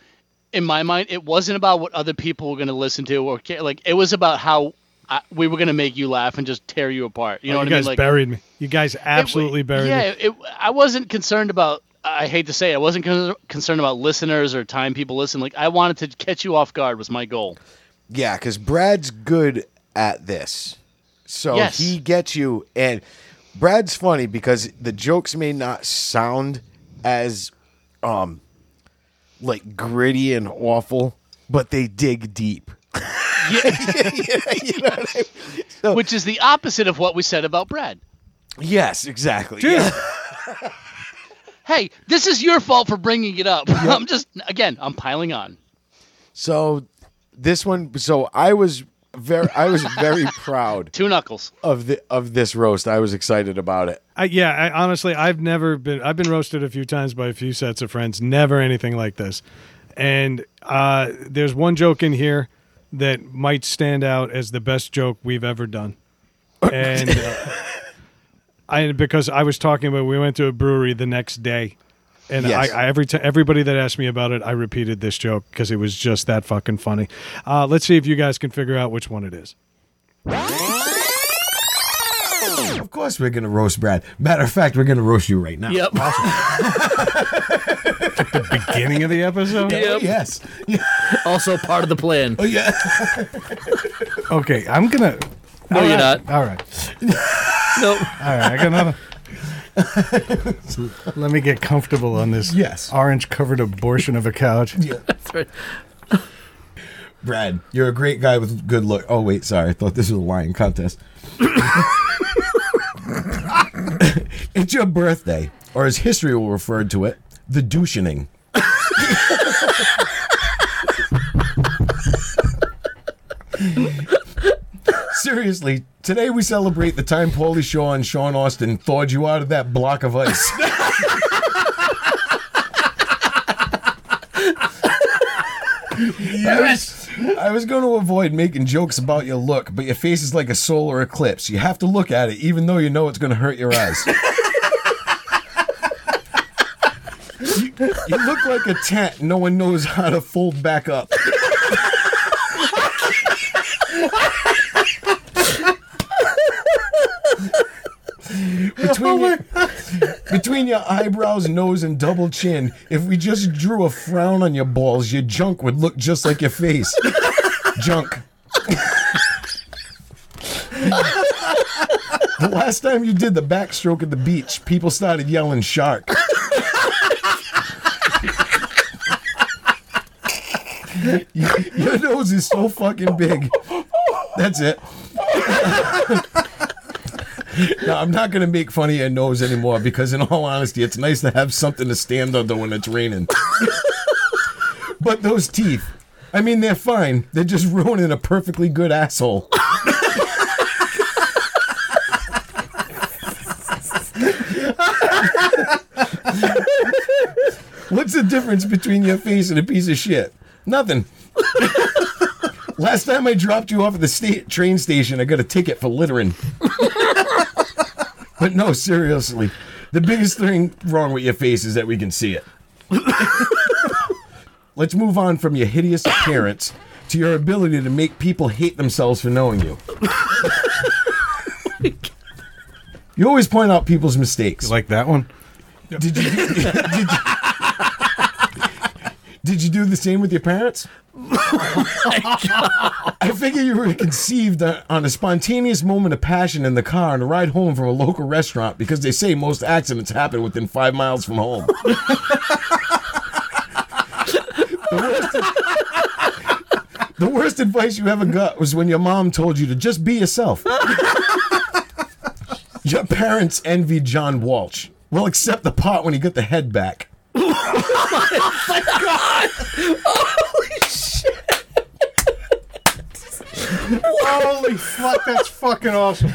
in my mind, it wasn't about what other people were going to listen to or care. Like it was about how I, we were going to make you laugh and just tear you apart. You oh, know you what guys I mean? You Like buried me. You guys absolutely it, buried yeah, me. it, I wasn't concerned about. I hate to say, it, I wasn't con- concerned about listeners or time people listen. Like I wanted to catch you off guard was my goal. Yeah, because Brad's good at this. So Yes. he gets you. And Brad's funny because the jokes may not sound as um like gritty and awful, but they dig deep. Yeah, You know what I mean? So- Which is the opposite of what we said about bread. yes, exactly. Dude, Yeah. Hey, this is your fault for bringing it up. I'm just again, I'm piling on. So this one so I was very I was very proud Two knuckles. of the of this roast. I was excited about it. I, yeah. I, honestly, I've never been. I've been roasted a few times by a few sets of friends. Never anything like this. And uh, there's one joke in here that might stand out as the best joke we've ever done. And uh, I because I was talking about we went to a brewery the next day. And Yes. I, I every t- everybody that asked me about it, I repeated this joke because it was just that fucking funny. Uh, let's see if you guys can figure out which one it is. Of course, we're gonna roast Brad. Matter of fact, we're gonna roast you right now. Yep. The beginning of the episode. Oh, Yep. yes. Also part of the plan. Oh, yeah. Okay, I'm gonna. No, All you're right, not. All right. Nope. All right, I got another. Let me get comfortable on this Yes. orange covered abortion of a couch. That's right. Brad, you're a great guy with good look. Oh wait, sorry. I thought this was a lying contest. it's your birthday, or as history will refer to it, the douchening. Seriously, today we celebrate the time Pauly Shore and Sean Astin thawed you out of that block of ice. Yes. I was going to avoid making jokes about your look, but your face is like a solar eclipse. You have to look at it, even though you know it's going to hurt your eyes. you, you look like a tent no one knows how to fold back up. Between, oh your, between your eyebrows, nose, and double chin, if we just drew a frown on your balls, your junk would look just like your face. junk. the last time you did the backstroke at the beach, people started yelling shark. your nose is so fucking big. That's it. No, I'm not going to make fun of your nose anymore because, in all honesty, it's nice to have something to stand under when it's raining. but those teeth, I mean, they're fine. They're just ruining a perfectly good asshole. What's the difference between your face and a piece of shit? Nothing. Last time I dropped you off at the sta- train station, I got a ticket for littering. But no, seriously, the biggest thing wrong with your face is that we can see it. Let's move on from your hideous appearance to your ability to make people hate themselves for knowing you. You always point out people's mistakes. Like that one? Did you, did, you, did you do the same with your parents? I figure you were conceived on on a spontaneous moment of passion in the car on a ride home from a local restaurant because they say most accidents happen within five miles from home. the, worst, the worst advice you ever got was when your mom told you to just be yourself. Your parents envied John Walsh. Well, except the part when he got the head back. Holy fuck, that's fucking awesome.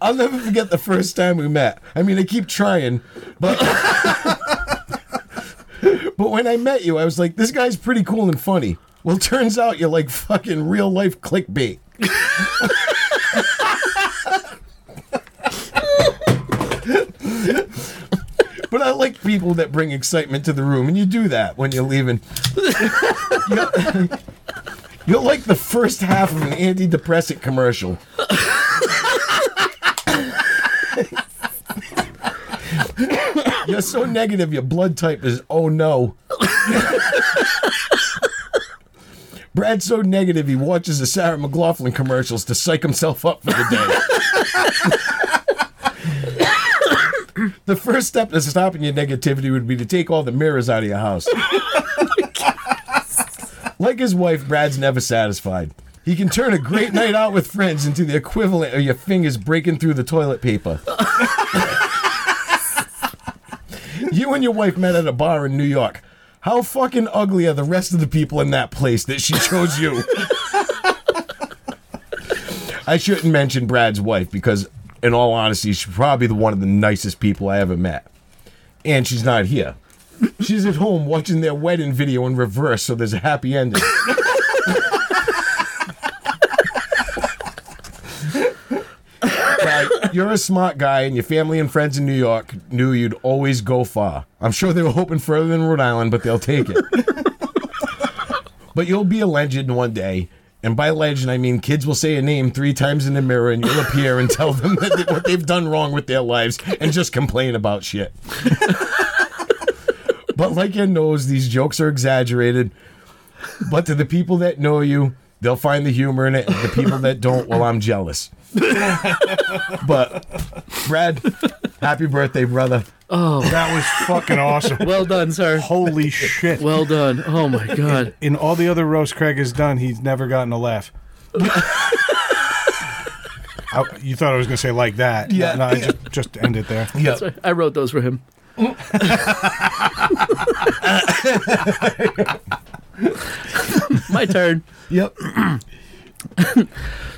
I'll never forget the first time we met. I mean, I keep trying, but but when I met you, I was like, this guy's pretty cool and funny. Well, turns out you're like fucking real life clickbait. but I like people that bring excitement to the room, and you do that when you're leaving. you're, like the first half of an antidepressant commercial. You're so negative, your blood type is oh no. Brad's so negative, he watches the Sarah McLachlan commercials to psych himself up for the day. the first step to stopping your negativity would be to take all the mirrors out of your house. Like his wife, Brad's never satisfied. He can turn a great night out with friends into the equivalent of your fingers breaking through the toilet paper. you and your wife met at a bar in New York. How fucking ugly are the rest of the people in that place that she chose you? I shouldn't mention Brad's wife because, in all honesty, she's probably the one of the nicest people I ever met. And she's not here. She's at home watching their wedding video in reverse, so there's a happy ending. You're a smart guy, and your family and friends in New York knew you'd always go far. I'm sure they were hoping further than Rhode Island, but they'll take it. but you'll be a legend one day. And by legend, I mean kids will say a name three times in the mirror, and you'll appear and tell them that what they've done wrong with their lives and just complain about shit. But like your nose, these jokes are exaggerated. But to the people that know you, they'll find the humor in it. And the people that don't, well, I'm jealous. but Brad, happy birthday, brother. Oh, that was fucking awesome. Well done, sir. Holy shit. Well done. Oh my god. In all the other roasts Craig has done, he's never gotten a laugh. I- you thought I was going to say like that. Yeah. No, I just, just end it there. Yeah. Sorry, I wrote those for him. My turn. Yep.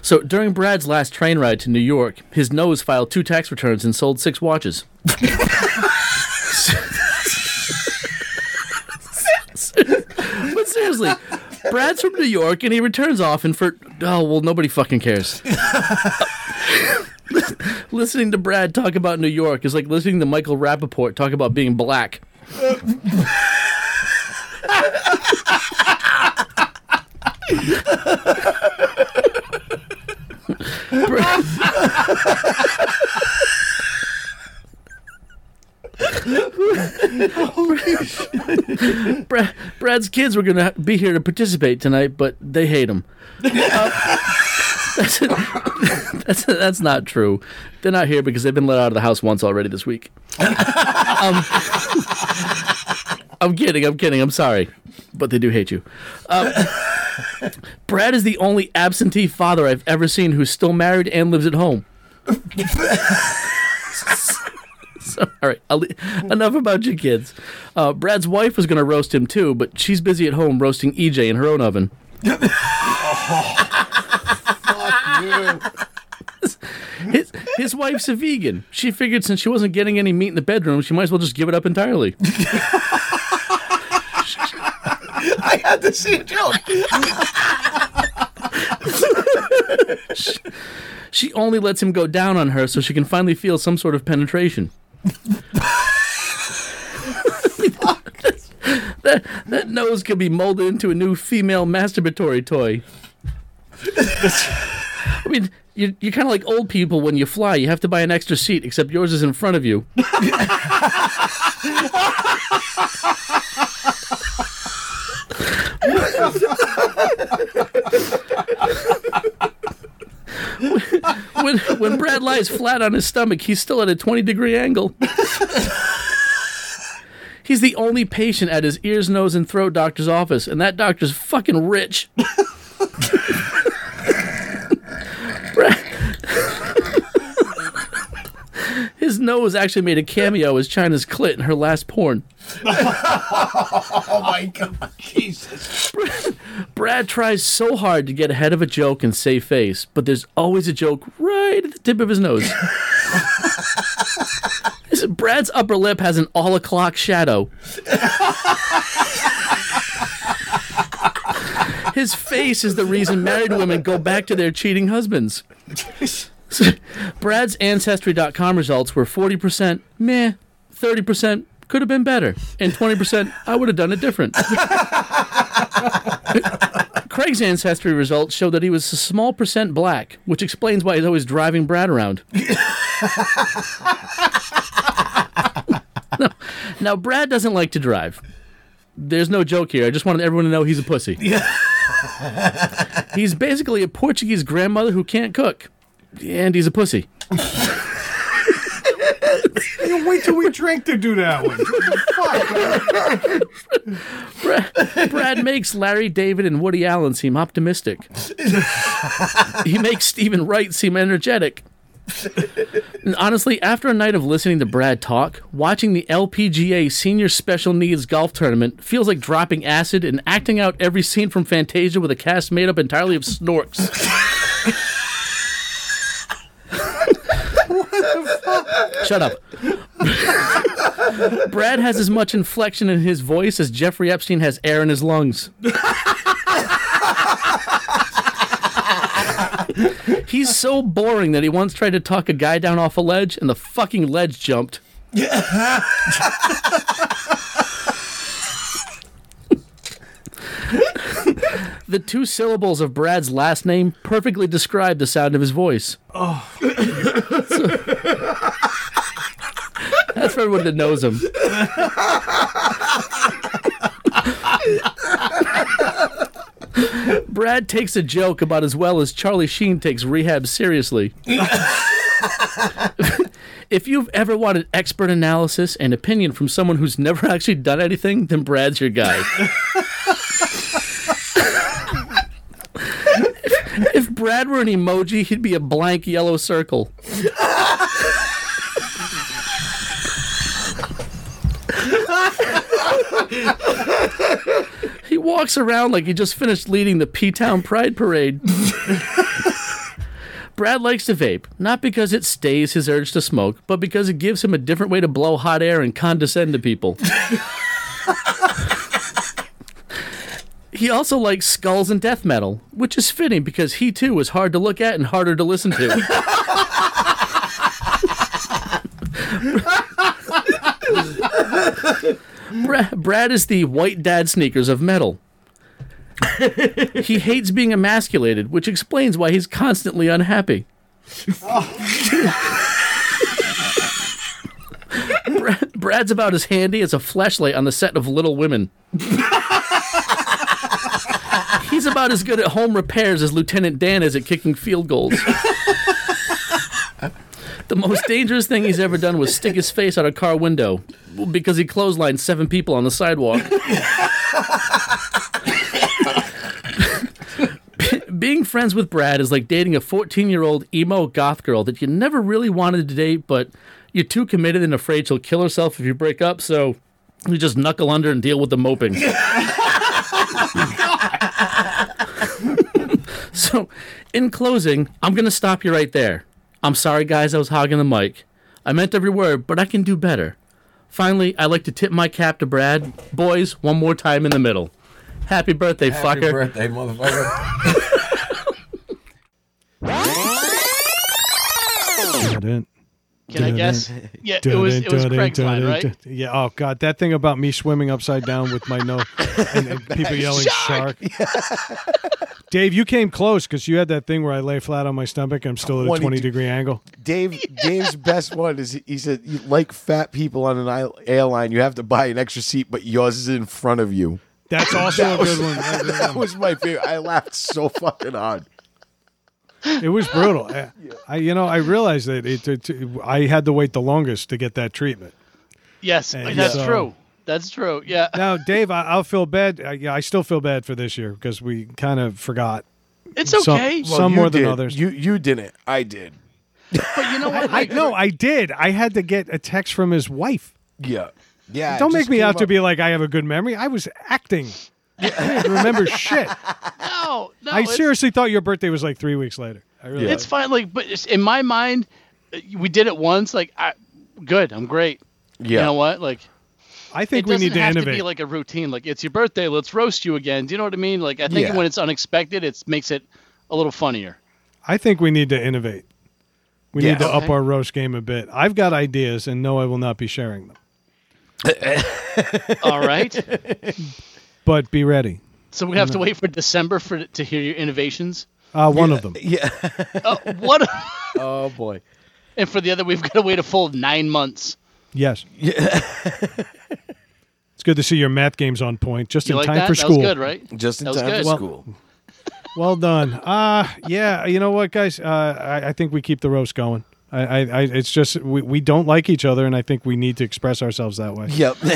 So during Brad's last train ride to New York, his nose filed two tax returns and sold six watches. but seriously, Brad's from New York and he returns often for oh well nobody fucking cares. listening to Brad talk about New York is like listening to Michael Rapaport talk about being black. Brad, Brad's kids were going to be here to participate tonight, but they hate him. Uh, that's, that's, that's not true. They're not here because they've been let out of the house once already this week. um, I'm kidding. I'm kidding. I'm sorry, but they do hate you. Um, Brad is the only absentee father I've ever seen who's still married and lives at home. All right, I'll, enough about your kids. Uh, Brad's wife was going to roast him too, but she's busy at home roasting EJ in her own oven. His, his wife's a vegan. She figured since she wasn't getting any meat in the bedroom, she might as well just give it up entirely. I had the same joke. She only lets him go down on her so she can finally feel some sort of penetration. that, that nose could be molded into a new female masturbatory toy. Mean, you, you're kind of like old people when you fly. You have to buy an extra seat, except yours is in front of you. when, when Brad lies flat on his stomach, he's still at a 20 degree angle. He's the only patient at his ears, nose, and throat doctor's office, and that doctor's fucking rich. Brad- His nose actually made a cameo as Chyna's clit in her last porn. Oh my god, Jesus! Brad tries so hard to get ahead of a joke and save face, but there's always a joke right at the tip of his nose. Brad's upper lip has an all o'clock shadow. His face is the reason married women go back to their cheating husbands. Brad's Ancestry.com results were 40% meh, 30% could have been better, and 20% I would have done it different. Craig's ancestry results show that he was a small percent black, which explains why he's always driving Brad around. no, now, Brad doesn't like to drive. There's no joke here. I just wanted everyone to know he's a pussy. Yeah. he's basically a Portuguese grandmother who can't cook. And he's a pussy. You wait till we drink to do that one. Fuck. Brad, Brad makes Larry David and Woody Allen seem optimistic. he makes Steven Wright seem energetic. And honestly, after a night of listening to Brad talk, watching the LPGA Senior Special Needs Golf Tournament feels like dropping acid and acting out every scene from Fantasia with a cast made up entirely of snorks. Shut up. Brad has as much inflection in his voice as Jeffrey Epstein has air in his lungs. He's so boring that he once tried to talk a guy down off a ledge and the fucking ledge jumped. the two syllables of Brad's last name perfectly describe the sound of his voice. Oh. that's everyone that knows him. Brad takes a joke about as well as Charlie Sheen takes rehab seriously. if you've ever wanted expert analysis and opinion from someone who's never actually done anything, then Brad's your guy. if, if Brad were an emoji, he'd be a blank yellow circle. He walks around like he just finished leading the P Town Pride Parade. Brad likes to vape, not because it stays his urge to smoke, but because it gives him a different way to blow hot air and condescend to people. he also likes skulls and death metal, which is fitting because he too was hard to look at and harder to listen to. Bra- Brad is the white dad sneakers of metal. he hates being emasculated, which explains why he's constantly unhappy. Bra- Brad's about as handy as a flashlight on the set of Little Women. He's about as good at home repairs as Lieutenant Dan is at kicking field goals. The most dangerous thing he's ever done was stick his face out a car window because he clotheslined seven people on the sidewalk. Being friends with Brad is like dating a 14 year old emo goth girl that you never really wanted to date, but you're too committed and afraid she'll kill herself if you break up, so you just knuckle under and deal with the moping. so, in closing, I'm going to stop you right there. I'm sorry, guys, I was hogging the mic. I meant every word, but I can do better. Finally, I'd like to tip my cap to Brad. Boys, one more time in the middle. Happy birthday, fucker. Happy fucker. birthday, motherfucker. Dun, Can I Dun, guess? Yeah, it was it was dun, Craig's dun, line, dun, right? dun. Yeah. Oh God, that thing about me swimming upside down with my nose and, and people yelling shark. Dave, you came close because you had that thing where I lay flat on my stomach. and I'm still at a 20 20 degree angle. Dave Dave's best one is he said you like fat people on an airline, you have to buy an extra seat, but yours is in front of you. That's also a good one. That was my favorite. I laughed so fucking hard. It was brutal. I, I, you know, I realized that it, it, I had to wait the longest to get that treatment. Yes, And that's so- true. That's true. Yeah. Now, Dave, I, I'll feel bad. I, yeah, I still feel bad for this year because we kind of forgot. It's Some- okay. some you more than others. You you didn't. I did. but you know what? I no, I did. I had to get a text from his wife. Yeah. Yeah. Don't make me came out to be like I have a good memory. I was acting. I didn't remember shit. no, no. I seriously thought your birthday was like three weeks later. I really. It's fine. Like, but it's, in my mind, uh, we did it once. Like, I, good. I'm great. Yeah. You know what? Like, I it think we doesn't need to have innovate. to be like a routine. Like, it's your birthday. Let's roast you again. Do you know what I mean? Like, I think Yeah. when it's unexpected, it makes it a little funnier. I think we need to innovate. We need to Yes. up our roast game a bit. I've got ideas, and no, I will not be sharing them. All right. But be ready. so we have to wait for December for to hear your innovations. Uh, one of them. Yeah. Oh, what? oh boy. and for the other, we've got to wait a full nine months. Yes. it's good to see your math game's on point, just You in like time that? for that school. was good, right? Just in That time good. for Well- school. Well done. Uh yeah. You know what, guys? Uh, I, I think we keep the roast going. I, I, I it's just we, we don't like each other, and I think we need to express ourselves that way. Yep.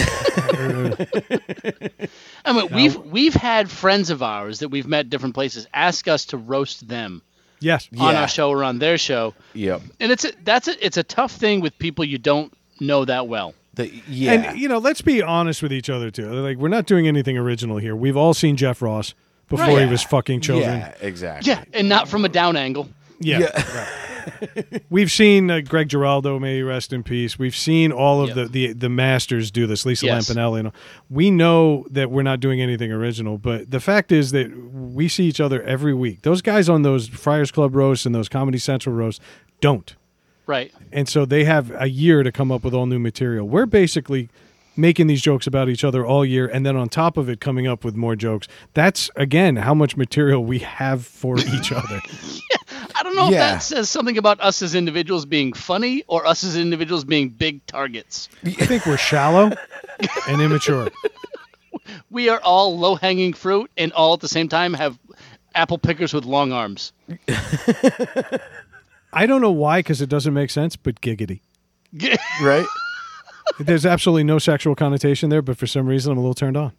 I mean, we've we've had friends of ours that we've met different places ask us to roast them Yes. on Yeah. our show or on their show, yep. and it's a, that's a, it's a tough thing with people you don't know that well. The, yeah. And you know, let's be honest with each other too. Like we're not doing anything original here. We've all seen Jeff Ross before Right. he was fucking children. yeah. Exactly. Yeah, and not from a down angle. Yeah. We've seen uh, Greg Giraldo, may he rest in peace. We've seen all of Yep. the, the the masters do this. Lisa Yes. Lampanelli. And all. We know that we're not doing anything original, but the fact is that we see each other every week. Those guys on those Friars Club roasts and those Comedy Central roasts don't, Right. and so they have a year to come up with all new material. We're basically making these jokes about each other all year, and then on top of it, coming up with more jokes. That's again how much material we have for each other. I don't know if that says something about us as individuals being funny or us as individuals being big targets. I think we're shallow and immature. We are all low hanging fruit and all at the same time have apple pickers with long arms. I don't know why, because it doesn't make sense, but giggity. Right. There's absolutely no sexual connotation there, but for some reason I'm a little turned on.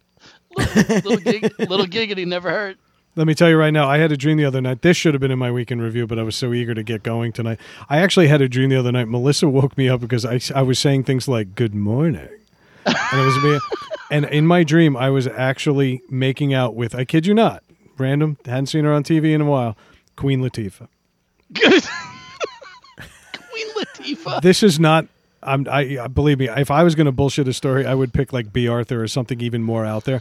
little, gig, little giggity never hurt. Let me tell you right now, I had a dream the other night. This should have been in my weekend review, but I was so eager to get going tonight. I actually had a dream the other night. Melissa woke me up because I, I was saying things like, good morning. And, it was me, and in my dream, I was actually making out with, I kid you not, random, hadn't seen her on TV in a while, Queen Latifah. Good. Queen Latifah. This is not. I'm. I I- believe me. If I was going to bullshit a story, I would pick like Bea Arthur or something even more out there.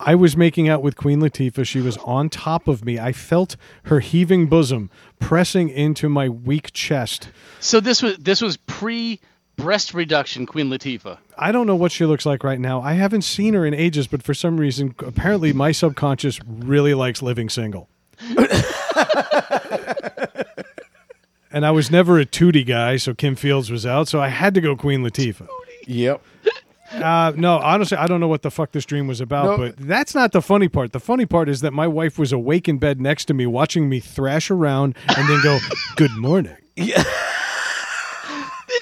I was making out with Queen Latifah. She was on top of me. I felt her heaving bosom pressing into my weak chest. So this was this was pre breast reduction Queen Latifah. I don't know what she looks like right now. I haven't seen her in ages, but for some reason, apparently my subconscious really likes living single. and I was never a Tootie guy, so Kim Fields was out, so I had to go Queen Latifah. Yep. Uh, no, honestly, I don't know what the fuck this dream was about, No. but that's not the funny part. The funny part is that my wife was awake in bed next to me, watching me thrash around and then go, "Good morning." Then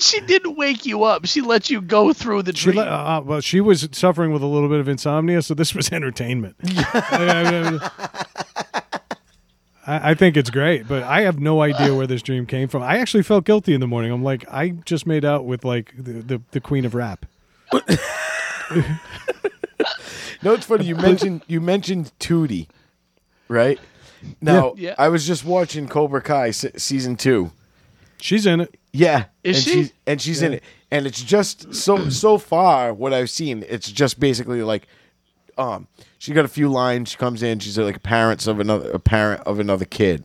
she didn't wake you up. She let you go through the She dream. le- uh, uh, well, she was suffering with a little bit of insomnia, so this was entertainment. I, I- I think it's great, but I have no idea where this dream came from. I actually felt guilty in the morning. I'm like, I just made out with like the, the, the queen of rap. No, it's funny. You mentioned you mentioned Tootie, right? Now Yeah. I was just watching Cobra Kai se- season two. She's in it. Yeah, Is and she? She's, and she's in it, and it's just so so far what I've seen. It's just basically like, um, she got a few lines. She comes in. She's like parents of another a parent of another kid,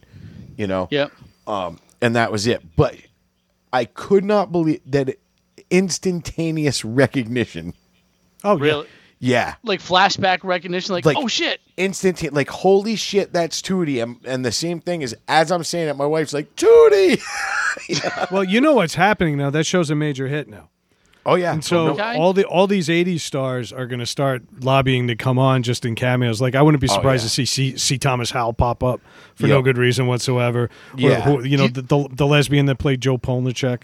you know. Yep. Um, and that was it. But I could not believe that instantaneous recognition. Oh. Really? Yeah. Like flashback recognition. Like, Like- oh shit. instant like holy shit that's Tootie and, and the same thing is as I'm saying it my wife's like Tootie Well, you know what's happening now. That show's a major hit now. Oh yeah And so Okay. all the all these '80s stars are going to start lobbying to come on just in cameos. Like I wouldn't be oh, surprised yeah. to see, see C. Thomas Howell pop up for no Yep. good reason whatsoever. Or Yeah. who- you know the, the the lesbian that played Jo Polniaczek.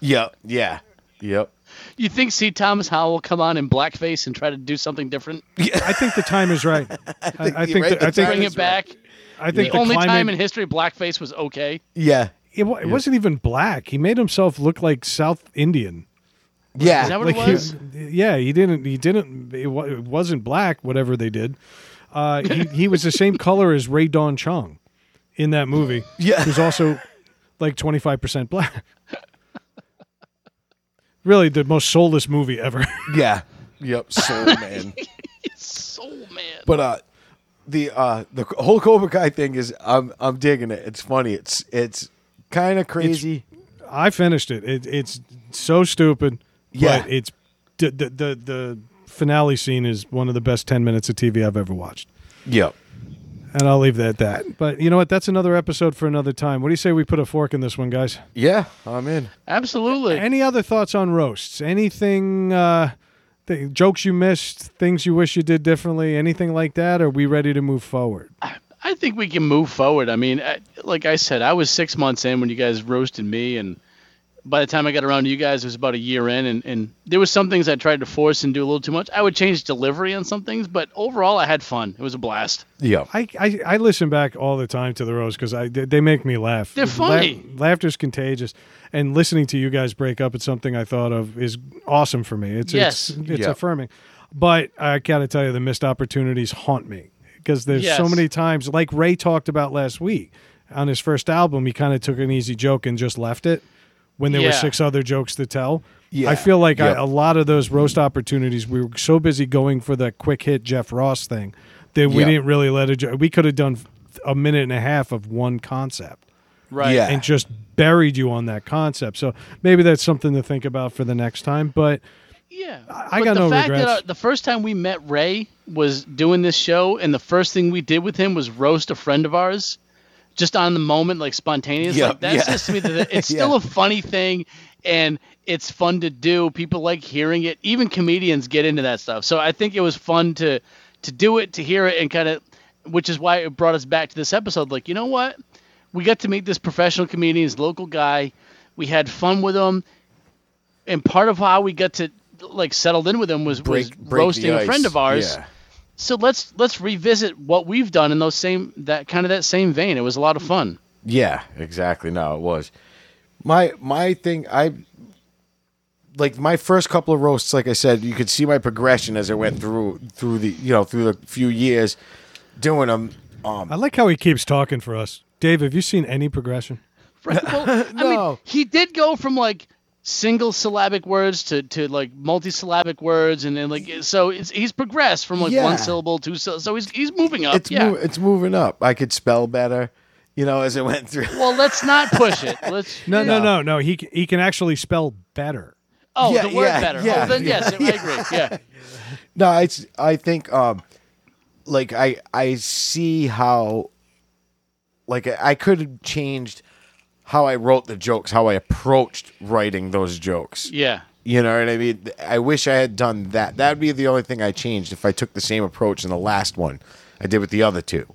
yep yeah yep You think C. Thomas Howell will come on in blackface and try to do something different? I think the time is right. I, I you're think right, the, the I think Bring is it back. I think The the, only climate, time in history blackface was okay. yeah it, wa- it wasn't even black. He made himself look like South Indian. Yeah Is that what like it was? He, yeah, he didn't. He didn't. It, it wasn't black. Whatever they did, uh, he he was the same color as Rae Dawn Chong in that movie. Yeah. who's also like twenty five percent black. really, the most soulless movie ever. yeah yep soul man Soul man. but uh the uh the whole Cobra Kai thing is I'm I'm digging it it's funny it's it's kind of crazy I finished it. it it's so stupid. Yeah. but it's the, the the the finale scene is one of the best ten minutes of TV I've ever watched. yep And I'll leave that at that. But you know what? That's another episode for another time. What do you say we put a fork in this one, guys? yeah I'm in Absolutely. Any other thoughts on roasts? Anything, uh, th- jokes you missed, things you wish you did differently, anything like that? Are we ready to move forward? I think we can move forward. I mean, I, like I said, I was six months in when you guys roasted me, and by the time I got around to you guys, it was about a year in, and, and there was some things I tried to force and do a little too much. I would change delivery on some things, but overall, I had fun. It was a blast. Yeah, I, I, I listen back all the time to the roast because I they, they make me laugh. They're funny. laughter's contagious, and listening to you guys break up at something I thought of is awesome for me. It's Yes. it's, it's Yeah. affirming. But I gotta tell you, the missed opportunities haunt me because there's so many times, like Ray talked about last week on his first album, he kind of took an easy joke and just left it when there were six other jokes to tell. Yeah. I feel like Yep. a lot of those roast opportunities, we were so busy going for the quick hit Jeff Ross thing that we Yep. didn't really let it. We could have done a minute and a half of one concept Right. Yeah. and just buried you on that concept. So maybe that's something to think about for the next time. But Yeah. I But got the no fact regrets. That, uh, the first time we met Ray was doing this show, and the first thing we did with him was roast a friend of ours, just on the moment, like spontaneous. Yeah, like, that yeah. says to me that it's Yeah. still a funny thing, and it's fun to do. People like hearing it. Even comedians get into that stuff. So I think it was fun to to do it, to hear it, and kind of, which is why it brought us back to this episode. Like, you know what? We got to meet this professional comedian, this local guy. We had fun with him and part of how we got to like settled in with him was, was break, break roasting a friend of ours. yeah So let's let's revisit what we've done in those same that kind of that same vein. It was a lot of fun. Yeah, exactly. No, it was. My my thing I like my first couple of roasts, like I said, you could see my progression as I went through through the you know, through the few years doing them. Um I like how he keeps talking for us. Dave, have you seen any progression? Right, well, I No. mean, he did go from like single syllabic words to, to like multisyllabic words, and then like so it's, he's progressed from like Yeah. one syllable, two syllables. So he's he's moving up. It's yeah. mov- it's moving up. I could spell better, you know, as it went through. well, let's not push it. Let's. No, no, Yeah. no, no. He he can actually spell better. Oh, Yeah, the word yeah, better. yeah, oh, then yeah, yes, I agree. Yeah. No, I, s- I think um like I I see how like I, I could have changed how I wrote the jokes, how I approached writing those jokes. Yeah. You know what I mean? I wish I had done that. That'd be the only thing I changed if I took the same approach in the last one I did with the other two.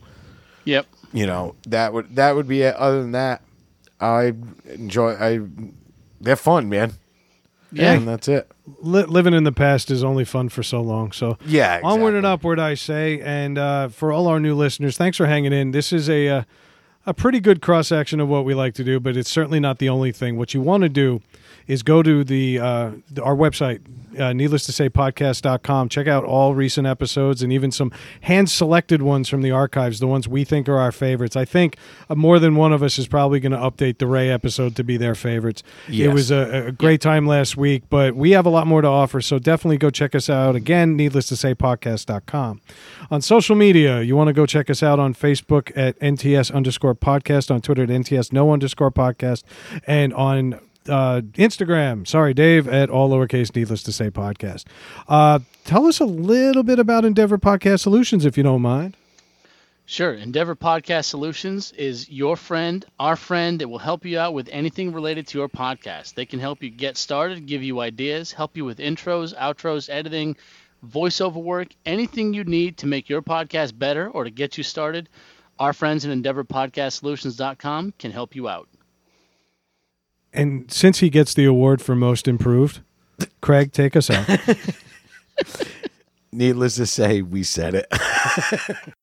Yep. You know, that would that would be it. Other than that, I enjoy I they're fun, man. Yeah. And that's it. Li- living in the past is only fun for so long. So Yeah, onward and upward, I say. And uh, for all our new listeners, thanks for hanging in. This is a uh, a pretty good cross section of what we like to do, but it's certainly not the only thing. What you want to do is go to the, uh, the our website, uh, needless to say, podcast.com. Check out all recent episodes and even some hand selected ones from the archives, the ones we think are our favorites. I think uh, more than one of us is probably going to update the Ray episode to be their favorites. It was a, a great time last week, but we have a lot more to offer. So definitely go check us out. Again, needless to say, podcast.com. On social media, you want to go check us out on Facebook at NTS underscore podcast, on Twitter at NTS no underscore podcast, and on uh, Instagram, sorry, Dave, at all lowercase, needless to say, podcast. Uh, tell us a little bit about Endeavor Podcast Solutions, if you don't mind. Sure. Endeavor Podcast Solutions is your friend, our friend. It will help you out with anything related to your podcast. They can help you get started, give you ideas, help you with intros, outros, editing, voiceover work, anything you need to make your podcast better or to get you started. Our friends at EndeavorPodcastSolutions.com can help you out. And since he gets the award for most improved, Craig, take us out. Needless to say, we said it.